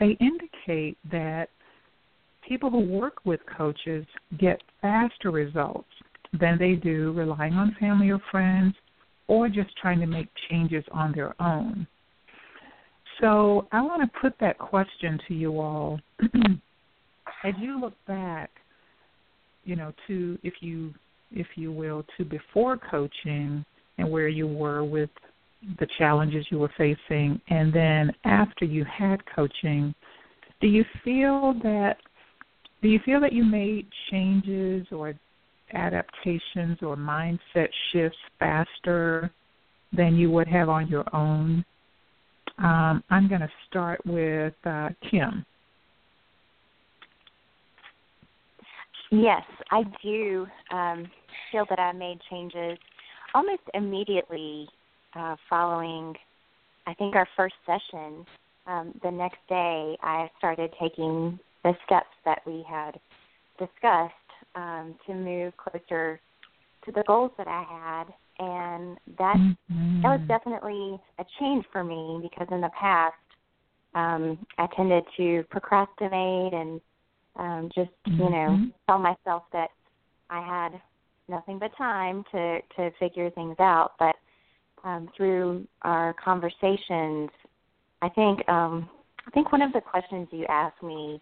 they indicate that people who work with coaches get faster results than they do relying on family or friends or just trying to make changes on their own. So I want to put that question to you all. As you look back, you know, to if you if you will, to before coaching and where you were with the challenges you were facing, and then after you had coaching, do you feel that do you feel that you made changes or adaptations or mindset shifts faster than you would have on your own? Um, I'm going to start with uh, Kim. Yes, I do um, feel that I made changes almost immediately uh, following, I think, our first session. Um, the next day, I started taking the steps that we had discussed um, to move closer to the goals that I had, and that mm-hmm. that was definitely a change for me because in the past um, I tended to procrastinate and um, just mm-hmm. you know tell myself that I had nothing but time to to figure things out, but um, through our conversations, I think um, I think one of the questions you asked me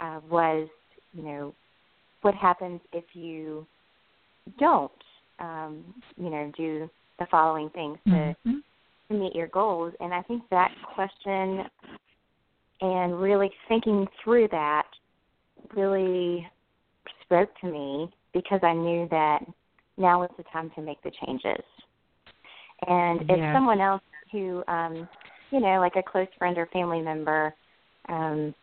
uh, was, you know, what happens if you don't, um, you know, do the following things to mm-hmm. to meet your goals? And I think that question and really thinking through that really spoke to me because I knew that now was the time to make the changes. And if someone else who, um, you know, like a close friend or family member, um,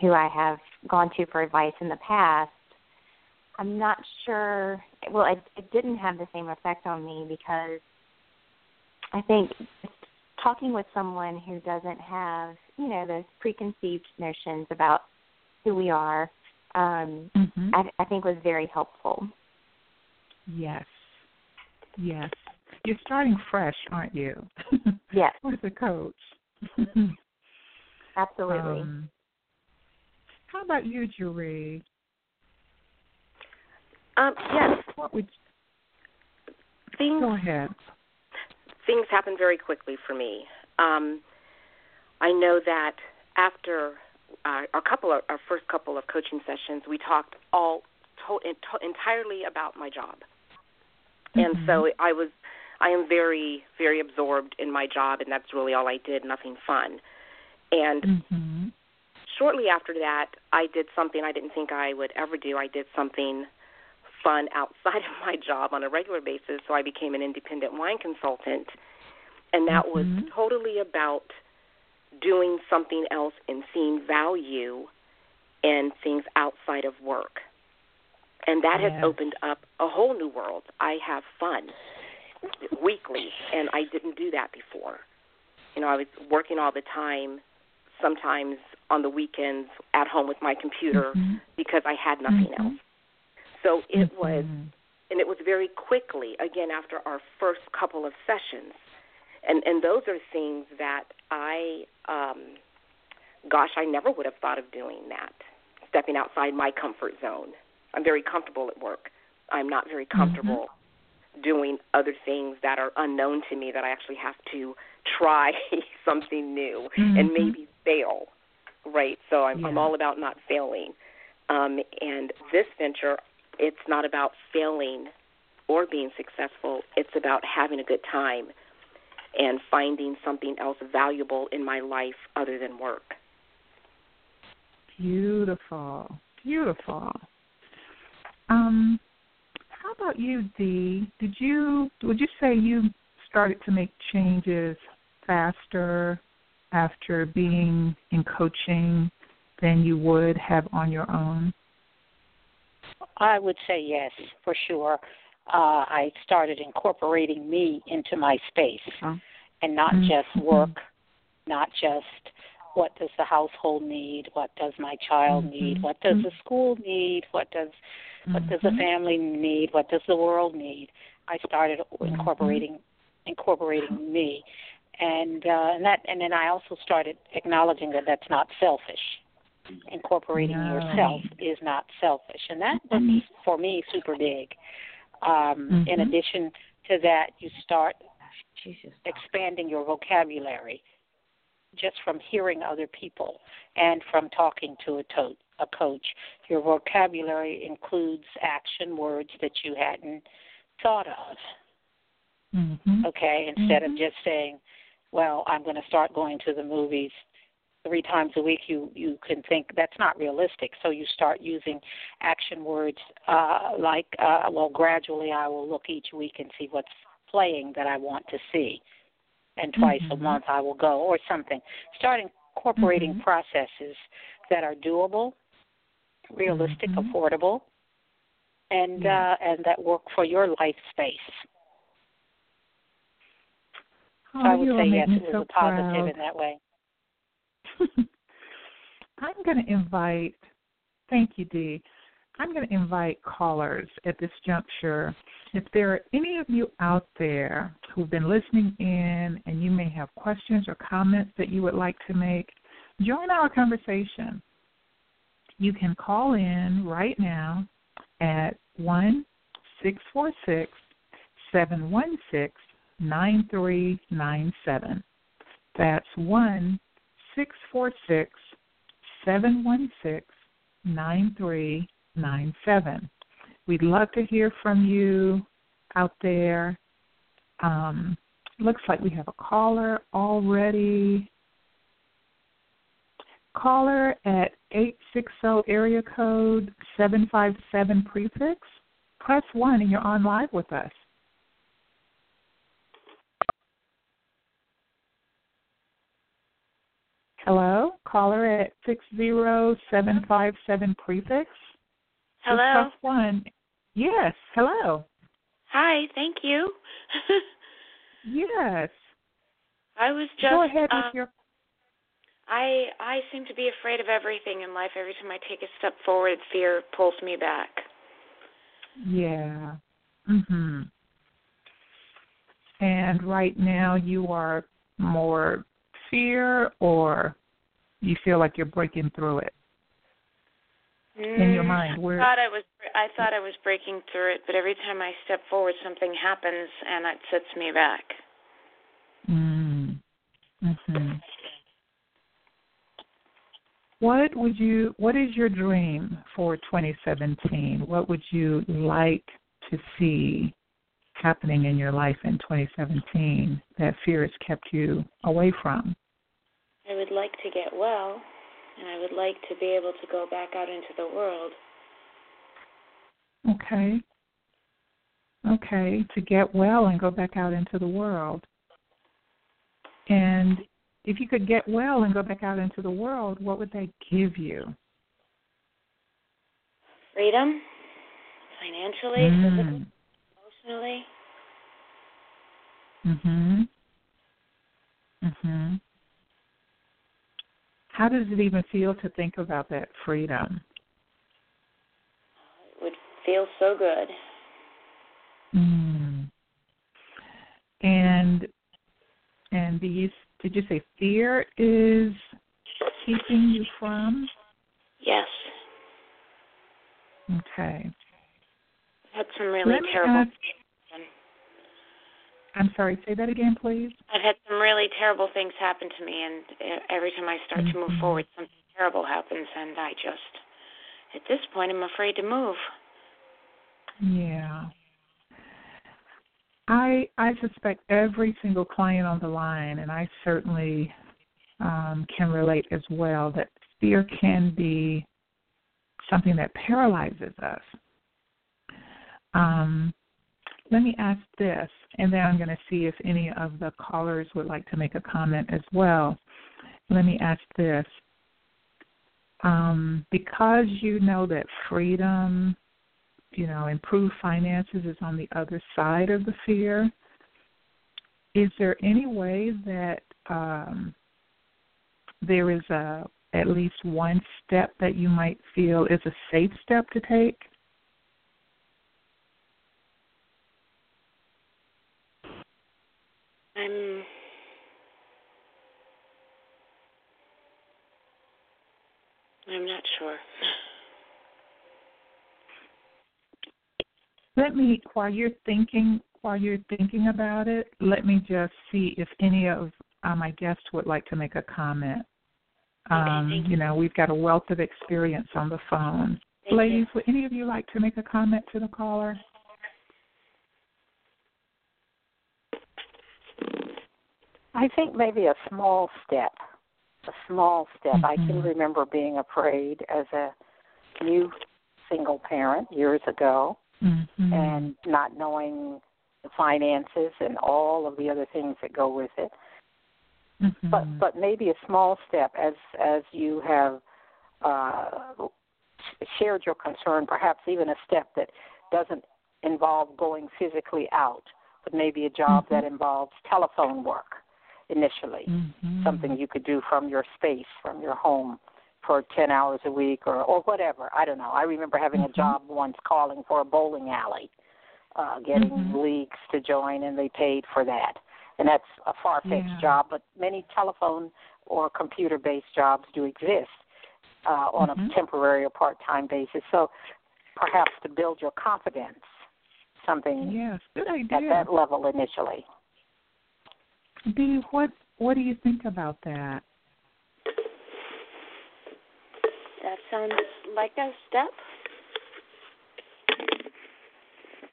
who I have gone to for advice in the past, I'm not sure. Well, it, it didn't have the same effect on me because I think talking with someone who doesn't have, you know, those preconceived notions about who we are, um, mm-hmm. I, I think was very helpful. Yes. Yes. You're starting fresh, aren't you? Yes. With a coach. Absolutely. Um, how about you, Julie? Um, yes. What would things go ahead? Things happen very quickly for me. Um, I know that after uh, our couple of, our first couple of coaching sessions, we talked all to, to, entirely about my job, mm-hmm. and so I was I am very very absorbed in my job, and that's really all I did. Nothing fun, and mm-hmm shortly after that, I did something I didn't think I would ever do. I did something fun outside of my job on a regular basis, so I became an independent wine consultant. And that mm-hmm. was totally about doing something else and seeing value in things outside of work. And that yes. has opened up a whole new world. I have fun weekly, and I didn't do that before. You know, I was working all the time, sometimes on the weekends at home with my computer mm-hmm. because I had nothing mm-hmm. else. So it mm-hmm. was, and it was very quickly, again, after our first couple of sessions. And, and those are things that I, um, gosh, I never would have thought of doing that, stepping outside my comfort zone. I'm very comfortable at work. I'm not very Mm-hmm. comfortable doing other things that are unknown to me that I actually have to try something new and maybe fail right? So I'm, yeah. I'm all about not failing. Um, and this venture, it's not about failing or being successful. It's about having a good time and finding something else valuable in my life other than work. Beautiful, beautiful. Um, how about you, Dee? Did you would you say you started to make changes faster after being in coaching than you would have on your own? I would say yes, for sure. Uh, I started incorporating me into my space and not mm-hmm. just work, not just what does the household need, what does my child mm-hmm. need, what does the school need, what does what does the family need, what does the world need. I started incorporating incorporating me and uh, and that and then I also started acknowledging that that's not selfish. Incorporating no. yourself is not selfish, and that was for me super big. Um, mm-hmm. In addition to that, you start expanding your vocabulary just from hearing other people and from talking to a, to- a coach. Your vocabulary includes action words that you hadn't thought of. Mm-hmm. Okay, instead mm-hmm. of just saying, well, I'm going to start going to the movies three times a week you you can think that's not realistic so you start using action words uh like uh well gradually i will look each week and see what's playing that i want to see and twice mm-hmm. a month i will go or something start incorporating mm-hmm. processes that are doable realistic mm-hmm. affordable and yeah. uh and that work for your life space oh, so i would say yes it was so a positive proud. in that way I'm going to invite, thank you, Dee. I'm going to invite callers at this juncture. If there are any of you out there who've been listening in and you may have questions or comments that you would like to make, join our conversation. You can call in right now at 1 646 716 9397. That's 1 646 716 9397. We'd love to hear from you out there. Um, looks like we have a caller already. Caller at 860 area code 757 prefix. Press 1 and you're on live with us. Hello, caller at 60757 prefix. Hello. Press 1. Yes, hello. Hi, thank you. yes. I was just Go ahead um, with your I I seem to be afraid of everything in life. Every time I take a step forward, fear pulls me back. Yeah. Mhm. And right now you are more fear or you feel like you're breaking through it in your Mm, mind? Where I thought I was I thought I was breaking through it, but every time I step forward, something happens and it sets me back. Mm. Mhm. What would you what is your dream for 2017? What would you like to see happening in your life in 2017 that fear has kept you away from? I would like to get well, and I would like to be able to go back out into the world. Okay. Okay, to get well and go back out into the world. And if you could get well and go back out into the world, what would that give you? Freedom, financially, mm. physically, Emotionally. Mhm. Mhm. How does it even feel to think about that freedom? It would feel so good. Mm. And and do you did you say fear is keeping you from? Yes. Okay. I've had some really Let terrible ask- things happen. I'm sorry, say that again, please. I've had some really terrible things happen to me, and every time I start to move Mhm. forward, something terrible happens, and I just, at this point, I'm afraid to move. Yeah. I I suspect every single client on the line, and I certainly um, can relate as well, that fear can be something that paralyzes us. Um, let me ask this, and then I'm going to see if any of the callers would like to make a comment as well. Let me ask this. Um, because you know that freedom, you know, improved finances is on the other side of the fear, is there any way that um, there is a at least one step that you might feel is a safe step to take? I'm. I'm not sure. Let me while you're thinking while you're thinking about it, let me just see if any of uh, my guests would like to make a comment. Um, thank you know, we've got a wealth of experience on the phone. Thank you. Ladies, would any of you like to make a comment to the caller? I think maybe a small step a small step. Mm-hmm. I can Mm-hmm. remember being afraid as a new single parent years ago mm-hmm. and not knowing the finances and all of the other things that go with it. Mm-hmm. But but maybe a small step as as you have uh, shared your concern, perhaps even a step that doesn't involve going physically out, but maybe a job Mm-hmm. that involves telephone work initially, Mhm. something you could do from your space, from your home for 10 hours a week or or whatever. I don't know. I remember having Mhm. a job once calling for a bowling alley, uh getting Mhm. leagues to join and they paid for that. And that's a far-fetched Yeah. job, but many telephone or computer-based jobs do exist uh, on a temporary or part-time basis. So perhaps to build your confidence, something Yes, at that level initially. Dee, what what do you think about that? That sounds like a step.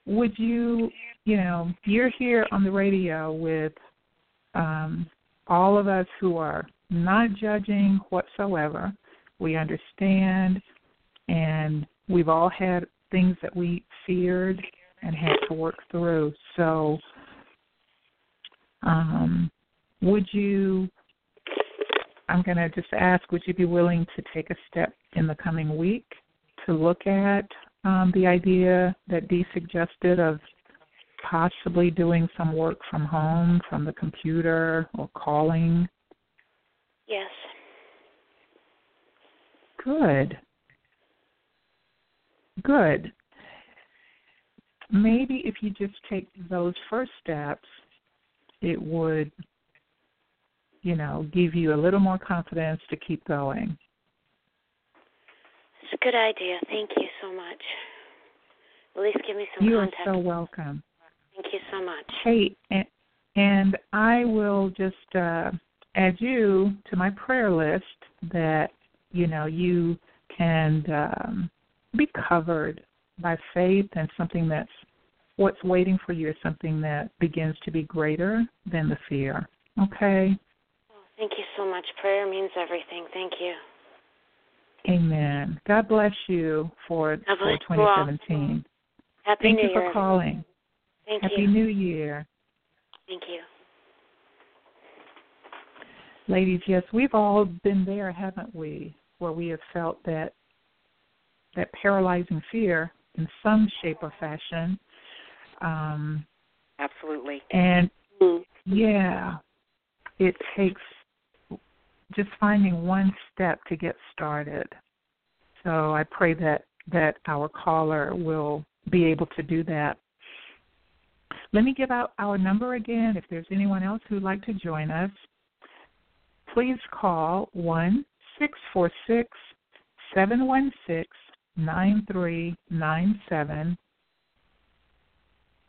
Would you, you know, you're here on the radio with um, all of us who are not judging whatsoever. We understand, and we've all had things that we feared and had to work through. So, um, would you? I'm going to just ask, would you be willing to take a step in the coming week to look at um, the idea that Dee suggested of possibly doing some work from home, from the computer, or calling? Yes. Good. Good. Maybe if you just take those first steps, it would, you know, give you a little more confidence to keep going. It's a good idea. Thank you so much. At least give me some You are so welcome. Thank you so much. Hey, and, and I will just uh, add you to my prayer list that you know you can um, be covered by faith and something that's what's waiting for you is something that begins to be greater than the fear. Okay. Oh, thank you so much. Prayer means everything. Thank you. Amen. God bless you for for bless all. 2017. Happy Thank New you Year. for calling. Thank Happy you. New Year. Thank you. Ladies, yes, we've all been there, haven't we? Where we have felt that that paralyzing fear in some shape or fashion. Um, Absolutely. and Mm. yeah, it takes just finding one step to get started. So I pray that that our caller will be able to do that. Let me give out our number again. If there's anyone else who'd like to join us, please call one six four six seven one six nine three nine seven,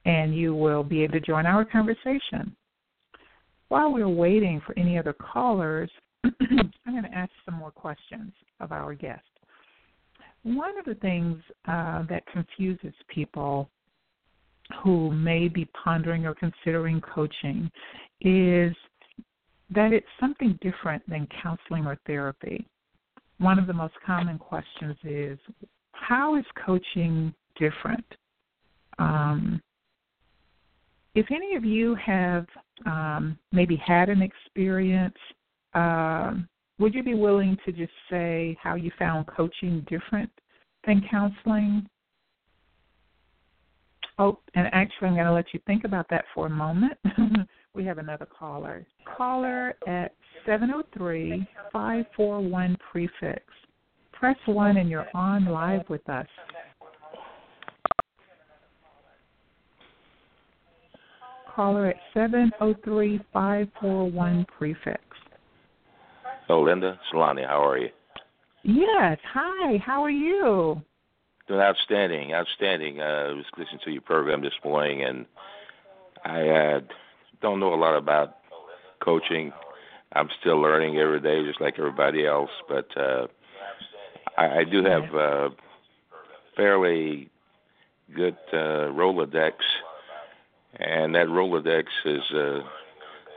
and you will be able to join our conversation. While we're waiting for any other callers, I'm going to ask some more questions of our guest. One of the things uh, that confuses people who may be pondering or considering coaching is that it's something different than counseling or therapy. One of the most common questions is how is coaching different? Um, if any of you have um, maybe had an experience, um, would you be willing to just say how you found coaching different than counseling? Oh, and actually, I'm going to let you think about that for a moment. we have another caller. Caller at 703 541 prefix. Press 1 and you're on live with us. Caller at 703 541 prefix. Oh, Linda, Solani, how are you? Yes. Hi. How are you? Doing outstanding, outstanding. Uh, I was listening to your program this morning, and I uh, don't know a lot about coaching. I'm still learning every day, just like everybody else. But uh, I, I do have uh, fairly good uh, Rolodex, and that Rolodex has uh,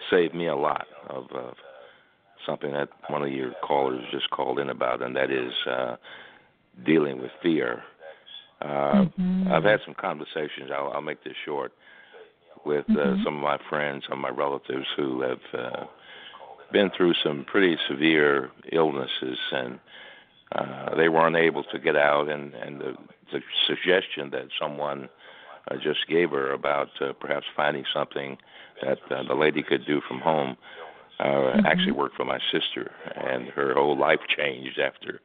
saved me a lot of uh, something that one of your callers just called in about, and that is uh, dealing with fear. Uh, mm-hmm. I've had some conversations. I'll, I'll make this short with uh, mm-hmm. some of my friends, some of my relatives who have uh, been through some pretty severe illnesses, and uh, they were unable to get out. And, and the, the suggestion that someone uh, just gave her about uh, perhaps finding something that uh, the lady could do from home uh, mm-hmm. actually worked for my sister, and her whole life changed after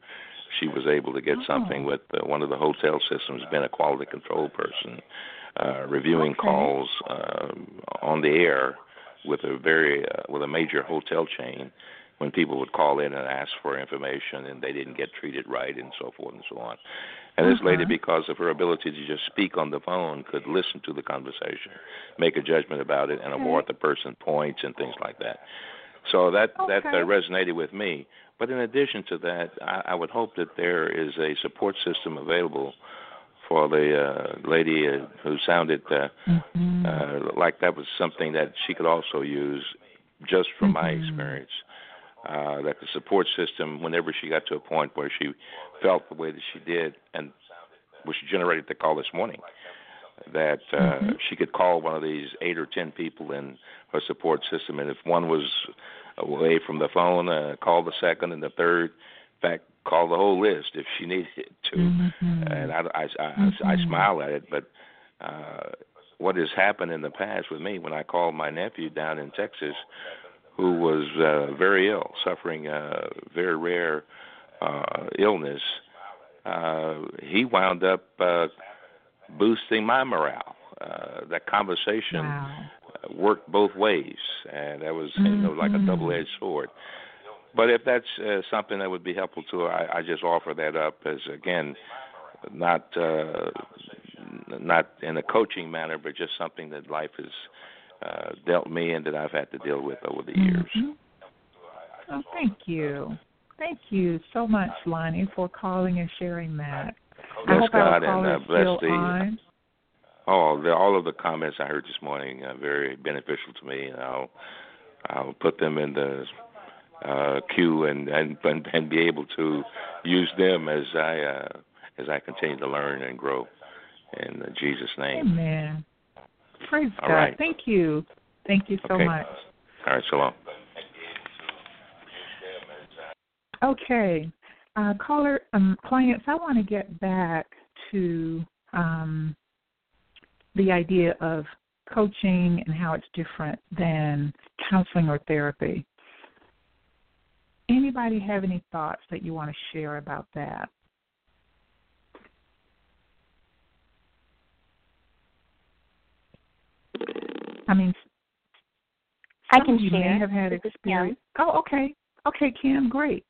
she was able to get oh. something with uh, one of the hotel systems, been a quality control person, uh, reviewing okay. calls uh, on the air with a very uh, with a major hotel chain when people would call in and ask for information and they didn't get treated right and so forth and so on. And this lady, Uh-huh. because of her ability to just speak on the phone, could listen to the conversation, make a judgment about it, and award the person points and things like that. So that that Okay. uh, resonated with me. But in addition to that, I, I would hope that there is a support system available for the uh, lady uh, who sounded uh, Mhm. uh, like that was something that she could also use, just from my Mhm. experience. Uh, that the support system, whenever she got to a point where she felt the way that she did, and which generated the call this morning, that uh, Mhm. she could call one of these eight or ten people in her support system, and if one was away from the phone, uh, call the second and the third. In fact, call the whole list if she needed to. Mhm. And I, I, I, I Mhm. smile at it, but uh, what has happened in the past with me when I called my nephew down in Texas, who was uh, very ill, suffering a very rare uh, illness, uh, he wound up uh, boosting my morale. Uh, that conversation Wow. worked both ways, and that was you know like a Mhm. double-edged sword. But if that's uh, something that would be helpful to her, I, I just offer that up as again, not uh, not in a coaching manner, but just something that life has uh, dealt me and that I've had to deal with over the years. Mhm. Oh, thank you. Thank you so much, Lonnie, for calling and sharing that. I Bless hope God and uh, bless the on. all the all of the comments I heard this morning are very beneficial to me, and I'll I'll put them in the uh, queue and, and and and be able to use them as I uh, as I continue to learn and grow in Jesus' name. Amen. Praise All God. right. Thank you. Thank you so Okay. much. All right, shalom. Okay. Uh, caller, um, clients, I want to get back to um, the idea of coaching and how it's different than counseling or therapy. Anybody have any thoughts that you want to share about that? I mean, I can you share. may have had This experience. Oh, okay. Okay, Kim, great.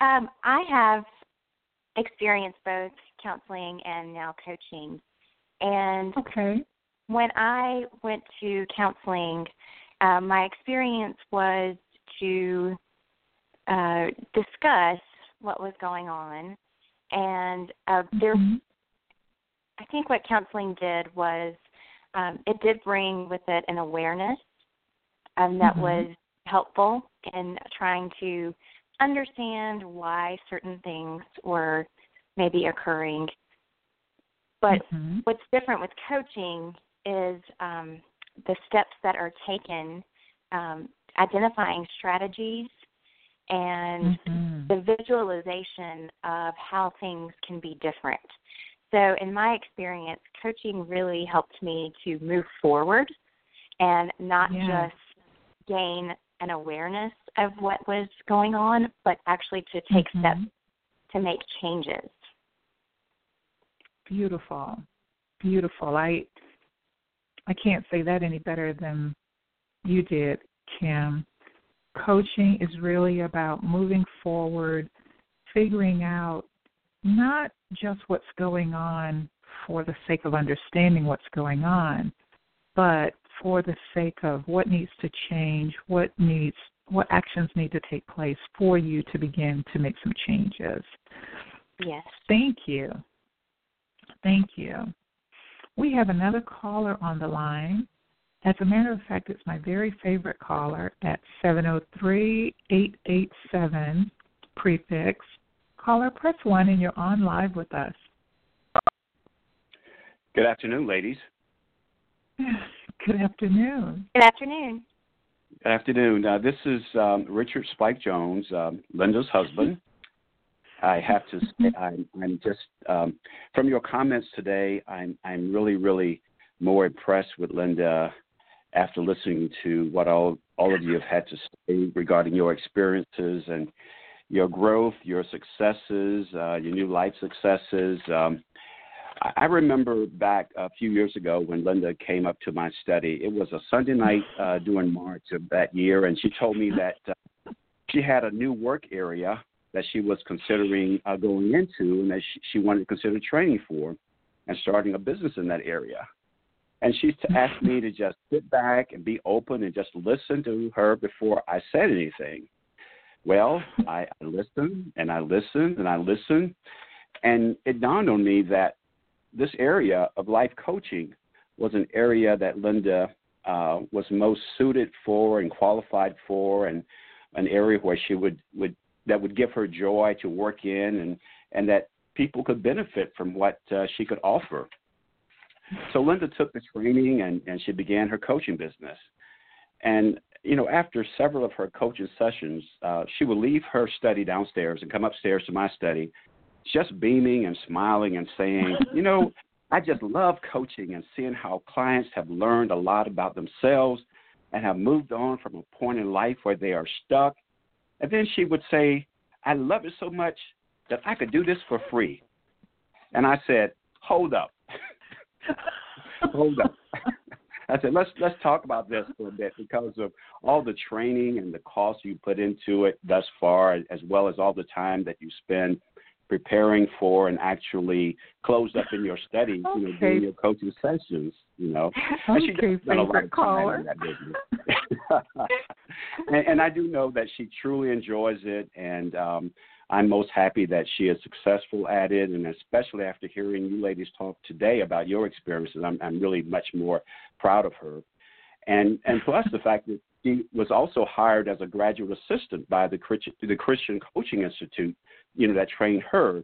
Um, I have experienced both counseling and now coaching. And Okay. when I went to counseling, uh, my experience was to uh, discuss what was going on. And uh, there, Mhm. I think what counseling did was um, it did bring with it an awareness um, that Mhm. was helpful in trying to understand why certain things were maybe occurring. But Mhm. what's different with coaching is um, the steps that are taken, um, identifying strategies, and Mhm. the visualization of how things can be different. So, in my experience, coaching really helped me to move forward and not Yes. just gain an awareness of what was going on, but actually to take Mhm. steps to make changes. Beautiful. Beautiful. I I can't say that any better than you did, Kim. Coaching is really about moving forward, figuring out not just what's going on for the sake of understanding what's going on, but for the sake of what needs to change, what needs what actions need to take place for you to begin to make some changes. Yes. Thank you. Thank you. We have another caller on the line. As a matter of fact, it's my very favorite caller at 703 887 prefix. Caller, press 1 and you're on live with us. Good afternoon, ladies. Good afternoon. Good afternoon. Good afternoon. Uh, this is um, Richard Spike Jones, um, Linda's husband. I have to say, I'm, I'm just um, from your comments today. I'm I'm really really more impressed with Linda after listening to what all all of you have had to say regarding your experiences and your growth, your successes, uh, your new life successes. Um, I remember back a few years ago when Linda came up to my study. It was a Sunday night uh, during March of that year, and she told me that uh, she had a new work area that she was considering uh, going into and that she, she wanted to consider training for and starting a business in that area. And she asked me to just sit back and be open and just listen to her before I said anything. Well, I, I listened and I listened and I listened, and it dawned on me that this area of life coaching was an area that Linda uh, was most suited for and qualified for, and an area where she would, would that would give her joy to work in, and and that people could benefit from what uh, she could offer. So Linda took the training and, and she began her coaching business. And you know, after several of her coaching sessions, uh, she would leave her study downstairs and come upstairs to my study just beaming and smiling and saying, you know, I just love coaching and seeing how clients have learned a lot about themselves and have moved on from a point in life where they are stuck. And then she would say, I love it so much that I could do this for free. And I said, Hold up. Hold up. I said, let's let's talk about this for a bit because of all the training and the cost you put into it thus far, as well as all the time that you spend preparing for and actually closed up in your studies, okay. you know, doing your coaching sessions, you know. And she okay, spent a lot of time in that business. and, and I do know that she truly enjoys it and um I'm most happy that she is successful at it, and especially after hearing you ladies talk today about your experiences, I'm, I'm really much more proud of her. And and plus the fact that she was also hired as a graduate assistant by the Christian, the Christian Coaching Institute you know, that trained her,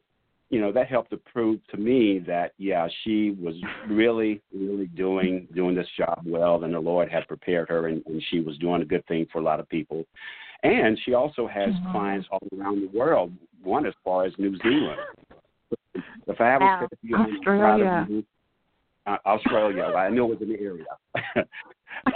you know, that helped to prove to me that yeah, she was really, really doing doing this job well, and the Lord had prepared her, and, and she was doing a good thing for a lot of people. And she also has mm-hmm. clients all around the world. One as far as New Zealand. The fabulous wow. Australia. Uh, Australia. I knew it was in the area.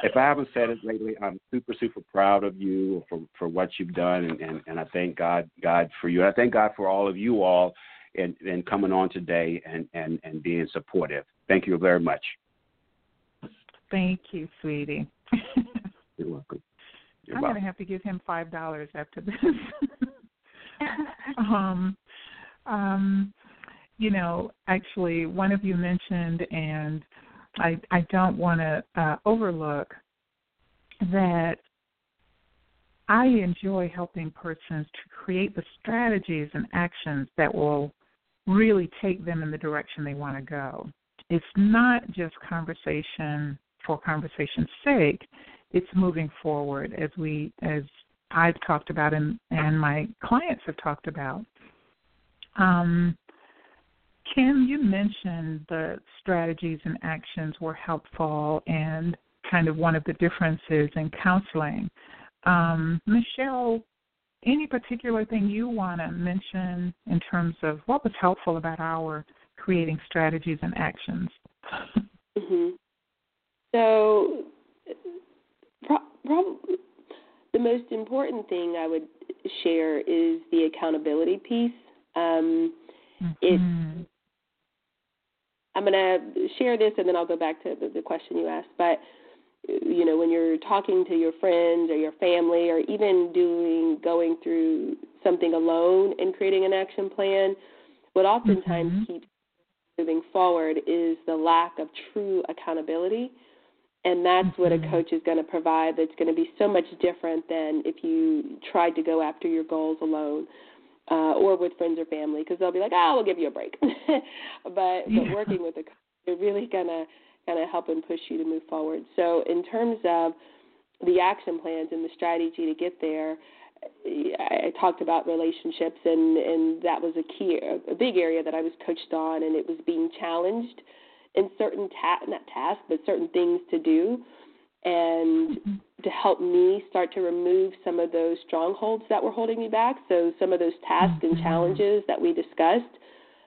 if I haven't said it lately, I'm super, super proud of you for for what you've done, and, and, and I thank God God for you. And I thank God for all of you all and and coming on today and, and, and being supportive. Thank you very much. Thank you, sweetie. You're welcome. You're I'm welcome. gonna have to give him five dollars after this. um, um, you know, actually, one of you mentioned, and I, I don't want to uh, overlook that I enjoy helping persons to create the strategies and actions that will really take them in the direction they want to go. It's not just conversation for conversation's sake. It's moving forward as we as I've talked about and, and my clients have talked about. Um, Kim, you mentioned the strategies and actions were helpful and kind of one of the differences in counseling. Um, Michelle, any particular thing you want to mention in terms of what was helpful about our creating strategies and actions? mm-hmm. So, pro- pro- the most important thing I would share is the accountability piece. Um, mm-hmm. It I'm going to share this and then I'll go back to the, the question you asked. But, you know, when you're talking to your friends or your family or even doing, going through something alone and creating an action plan, what oftentimes mm-hmm. keeps moving forward is the lack of true accountability. And that's mm-hmm. what a mm-hmm. coach is going to provide that's going to be so much different than if you tried to go after your goals alone uh, or with friends or family because they'll be like, "Oh, we'll give you a break." but yeah. but working with a coach, they're really gonna gonna help and push you to move forward. So in terms of the action plans and the strategy to get there, I talked about relationships, and and that was a key, a big area that I was coached on, and it was being challenged in certain ta- not tasks, but certain things to do, and mm-hmm. to help me start to remove some of those strongholds that were holding me back. So some of those tasks mm-hmm. and challenges that we discussed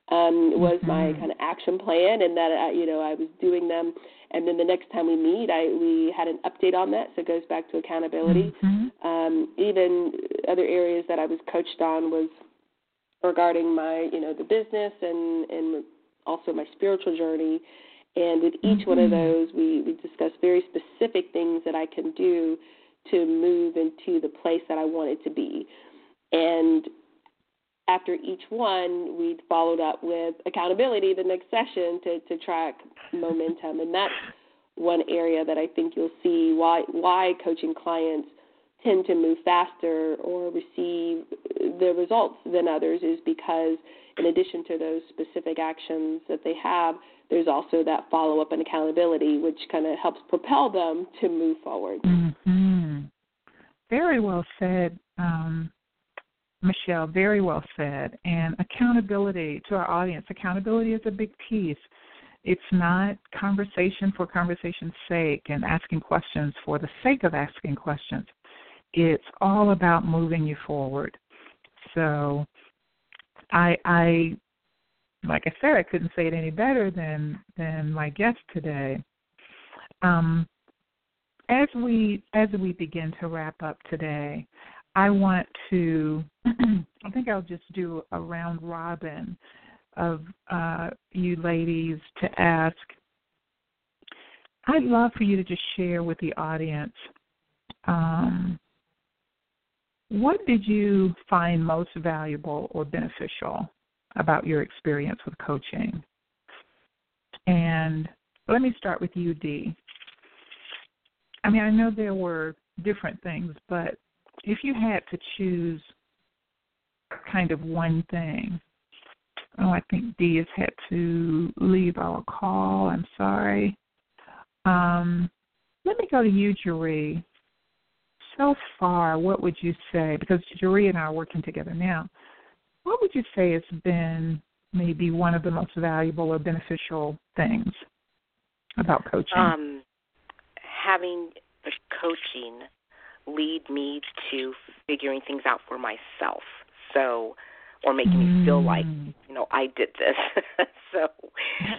um, was mm-hmm. my kind of action plan, and that I, you know I was doing them. And then the next time we meet, I we had an update on that, so it goes back to accountability. Mm-hmm. Um, even other areas that I was coached on was regarding my you know the business and and also my spiritual journey. And with each mm-hmm. one of mm-hmm. those, we we discussed very specific things that I can do to move into the place that I wanted to be. And after each one, we followed up with accountability the next session to, to track momentum. And that's one area that I think you'll see why why coaching clients tend to move faster or receive the results than others is because in addition to those specific actions that they have, there's also that follow up and accountability, which kind of helps propel them to move forward. Mm-hmm. Very well said. Um, Michelle, very well said. And accountability to our audience, accountability is a big piece. It's not conversation for conversation's sake and asking questions for the sake of asking questions. It's all about moving you forward. So I I like I said, I couldn't say it any better than than my guest today. Um, as we as we begin to wrap up today, I want to, I think I'll just do a round robin of uh, you ladies to ask. I'd love for you to just share with the audience um, what did you find most valuable or beneficial about your experience with coaching? And let me start with you, Dee. I mean, I know there were different things, but if you had to choose kind of one thing, oh, I think Dee has had to leave our call. I'm sorry. Um, let me go to you, Jeree. So far, what would you say? Because Jeree and I are working together now. What would you say has been maybe one of the most valuable or beneficial things about coaching? Um, having the coaching lead me to figuring things out for myself. So, or making mm. me feel like mm. you know I did this. so,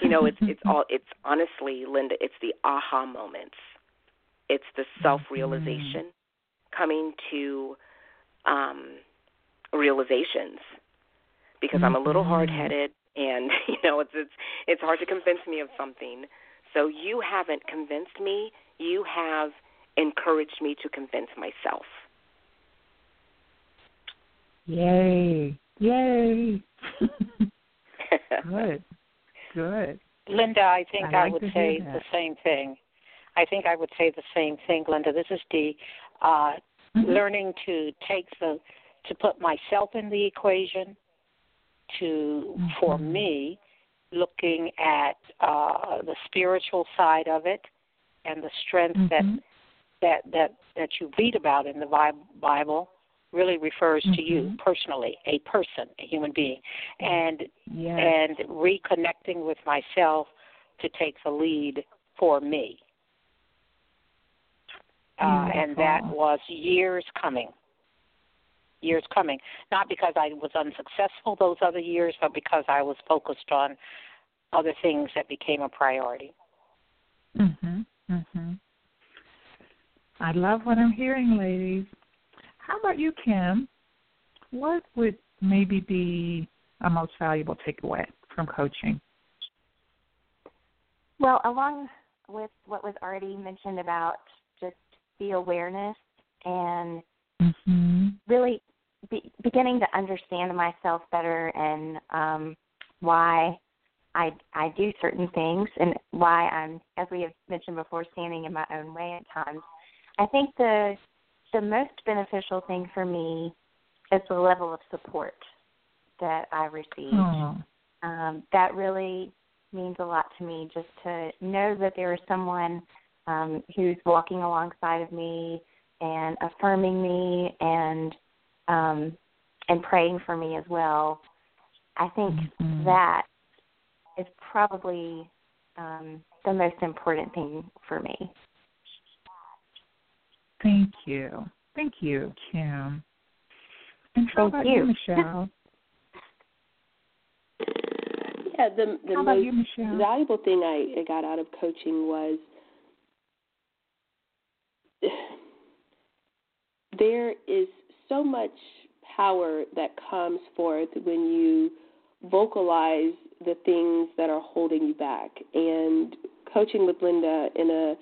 you know, it's it's all it's honestly, Linda, it's the aha moments. It's the self realization mm. coming to um realizations because. I'm a little mm-hmm. hard headed and you know it's it's it's hard to convince me of something. So you haven't convinced me. You have encouraged me to convince myself. Yay. Yay. Good. Good. Linda, I think I, like I would say the same thing. I think I would say the same thing, Linda. This is Dee. Uh, mm-hmm. Learning to take the to put myself in the equation, to mm-hmm. for me, looking at uh, the spiritual side of it and the strength mm-hmm. that that that that you read about in the Bible really refers mm-hmm. to you mm-hmm. personally, a person, a human being, and yes. and reconnecting with myself to take the lead for me. Uh, and that was years coming. Years coming. Not because I was unsuccessful those other years, but because I was focused on other things that became a priority. Mhm. I love what I'm hearing, ladies. How about you, Kim? What would maybe be a most valuable takeaway from coaching? Well, along with what was already mentioned about just the awareness and mm-hmm. really be, beginning to understand myself better and um, why I I do certain things and why I'm, as we have mentioned before, standing in my own way at times. I think the the most beneficial thing for me is the level of support that I received. Um, that really means a lot to me just to know that there is someone um, who's walking alongside of me and affirming me and um, and praying for me as well. I think mm-hmm. that is probably um, the most important thing for me. Thank you. Thank you, Kim. And how Thank about you, you Michelle? Yeah, the the most you, valuable thing I, I got out of coaching was there is so much power that comes forth when you vocalize the things that are holding you back. And coaching with Linda in a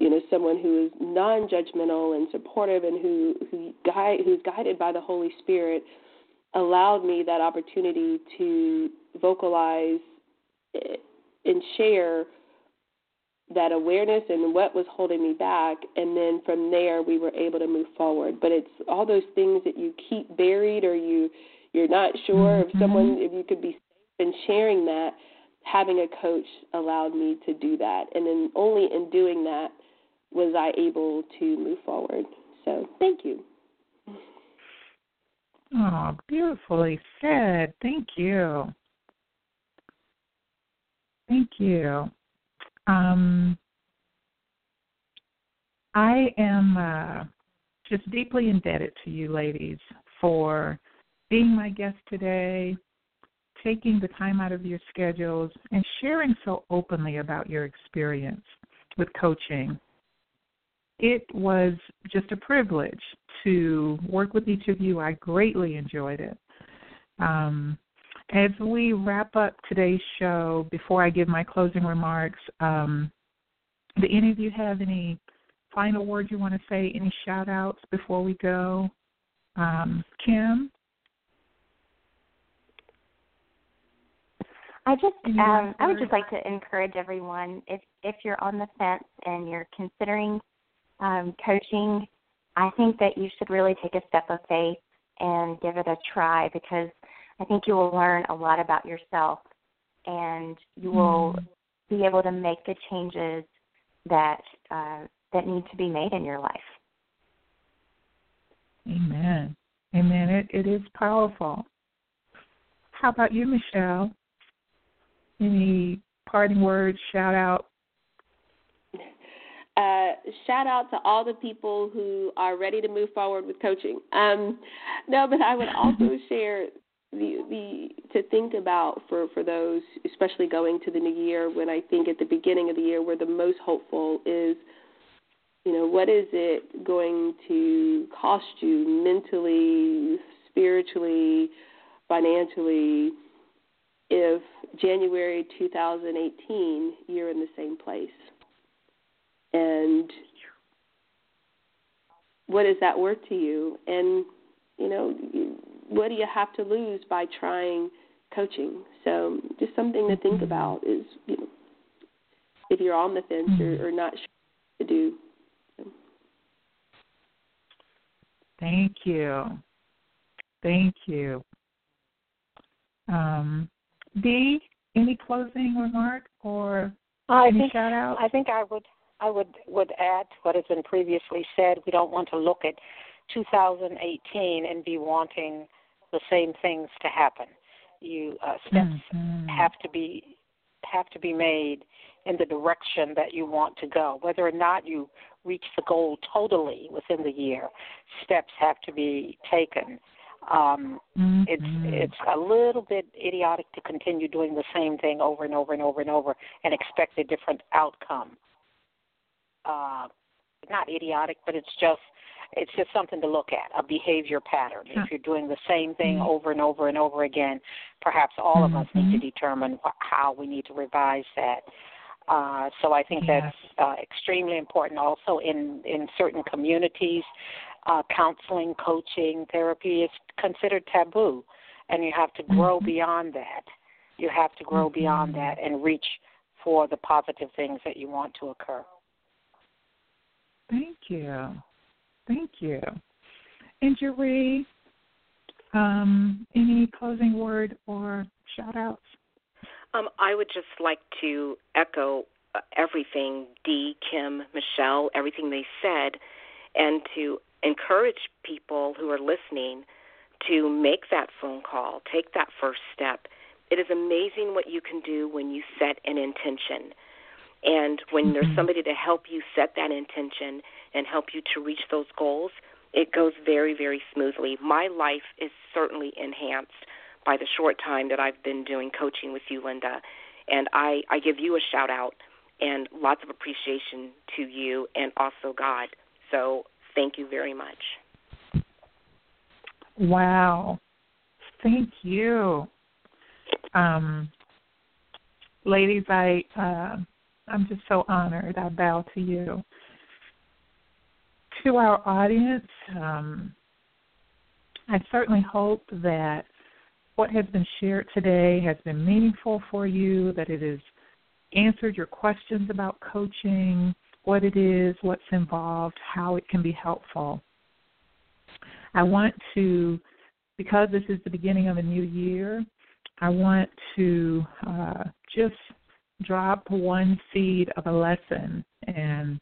you know someone who is non-judgmental and supportive and who who guide who's guided by the Holy Spirit allowed me that opportunity to vocalize and share that awareness and what was holding me back. And then from there we were able to move forward. But it's all those things that you keep buried or you you're not sure mm-hmm. if someone if you could be safe in sharing that having a coach allowed me to do that. And then only in doing that was I able to move forward so thank you Oh, beautifully said. Thank you. Thank you. Um, I am uh, just deeply indebted to you, ladies, for being my guest today, taking the time out of your schedules, and sharing so openly about your experience with coaching. It was just a privilege to work with each of you. I greatly enjoyed it. Um, as we wrap up today's show, before I give my closing remarks, um, do any of you have any final words you want to say? Any shout outs before we go? Um, Kim? I just um, I would just like to encourage everyone if if you're on the fence and you're considering um, coaching, I think that you should really take a step of faith and give it a try because I think you will learn a lot about yourself and you will mm. be able to make the changes that uh, that need to be made in your life. Amen. Amen. It it is powerful. How about you, Michelle? Any parting words, shout out? Uh, shout out to all the people who are ready to move forward with coaching. Um, no, but I would also share the the to think about for for those especially going to the new year when I think at the beginning of the year we're the most hopeful is you know what is it going to cost you mentally spiritually financially if January 2018 you're in the same place and what is that worth to you and you know what do you have to lose by trying coaching? So just something to think mm-hmm. about is you know if you're on the fence or, mm-hmm. or not sure what to do. Thank you. Thank you. Um, Dee, any closing remark or I any think, shout out? I think I would I would would add to what has been previously said. We don't want to look at 2018 and be wanting the same things to happen. You uh, steps mm-hmm. have to be have to be made in the direction that you want to go. Whether or not you reach the goal totally within the year, steps have to be taken. Um, mm-hmm. It's it's a little bit idiotic to continue doing the same thing over and over and over and over and expect a different outcome. Uh, not idiotic, but it's just it's just something to look at, a behavior pattern. If you're doing the same thing mm-hmm. over and over and over again, perhaps all mm-hmm. of us need to mm-hmm. determine wh- how we need to revise that. Uh, so I think yes. that's uh, extremely important. Also, in in certain communities, uh, counseling, coaching, therapy is considered taboo, and you have to grow mm-hmm. beyond that. You have to grow beyond mm-hmm. that and reach for the positive things that you want to occur. Thank you. Thank you. And Jeree, um, any closing word or shout outs? Um, I would just like to echo uh, everything Dee, Kim, Michelle, everything they said, and to encourage people who are listening to make that phone call, take that first step. It is amazing what you can do when you set an intention. And when mm-hmm. there's somebody to help you set that intention and help you to reach those goals, it goes very, very smoothly. My life is certainly enhanced by the short time that I've been doing coaching with you, Linda. And I, I give you a shout out and lots of appreciation to you and also God. So thank you very much. Wow. Thank you. Um, ladies, I uh, I'm just so honored. I bow to you. To our audience, um, I certainly hope that what has been shared today has been meaningful for you, that it has answered your questions about coaching, what it is, what's involved, how it can be helpful. I want to, because this is the beginning of a new year, I want to uh, just drop one seed of a lesson, and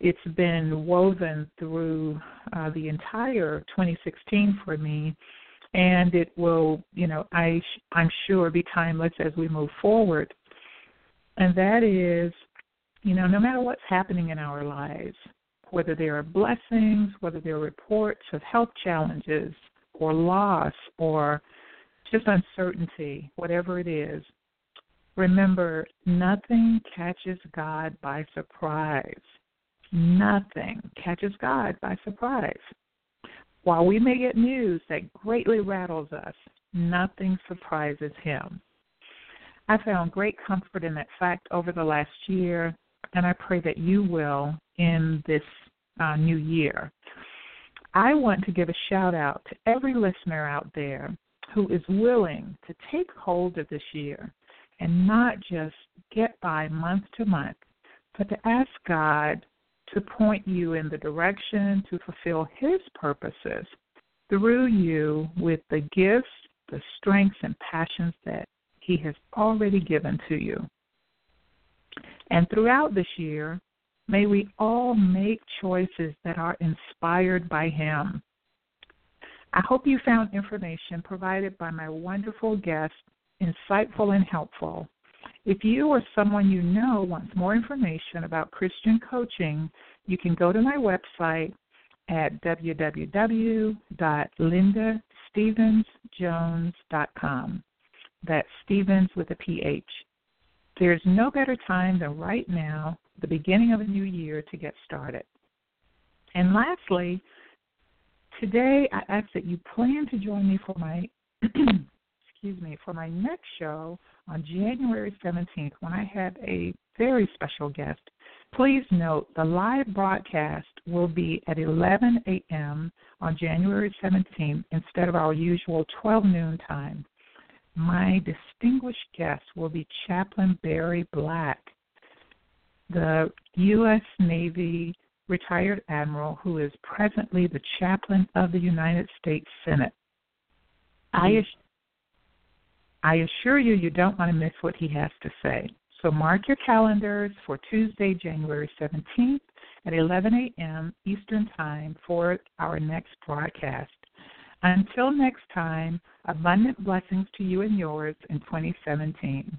it's been woven through uh, the entire 2016 for me, and it will, you know, I I'm sure be timeless as we move forward. And that is, you know, no matter what's happening in our lives, whether there are blessings, whether there are reports of health challenges or loss or just uncertainty, whatever it is, remember nothing catches God by surprise. Nothing catches God by surprise. While we may get news that greatly rattles us, nothing surprises him. I found great comfort in that fact over the last year, and I pray that you will in this uh, new year. I want to give a shout out to every listener out there who is willing to take hold of this year and not just get by month to month, but to ask God to point you in the direction to fulfill His purposes through you with the gifts, the strengths, and passions that He has already given to you. And throughout this year, may we all make choices that are inspired by Him. I hope you found information provided by my wonderful guest insightful and helpful. If you or someone you know wants more information about Christian coaching, you can go to my website at www.lindastephensjones.com. That's Stephens with a PH. There's no better time than right now, the beginning of a new year, to get started. And lastly, today I ask that you plan to join me for my excuse me, for my next show on January 17th when I have a very special guest. Please note the live broadcast will be at 11 a.m. on January 17th instead of our usual 12 noon time. My distinguished guest will be Chaplain Barry Black, the U.S. Navy retired admiral who is presently the chaplain of the United States Senate. I, mm-hmm. I assure you, you don't want to miss what he has to say. So mark your calendars for Tuesday, January 17th at 11 a.m. Eastern Time for our next broadcast. Until next time, abundant blessings to you and yours in 2017.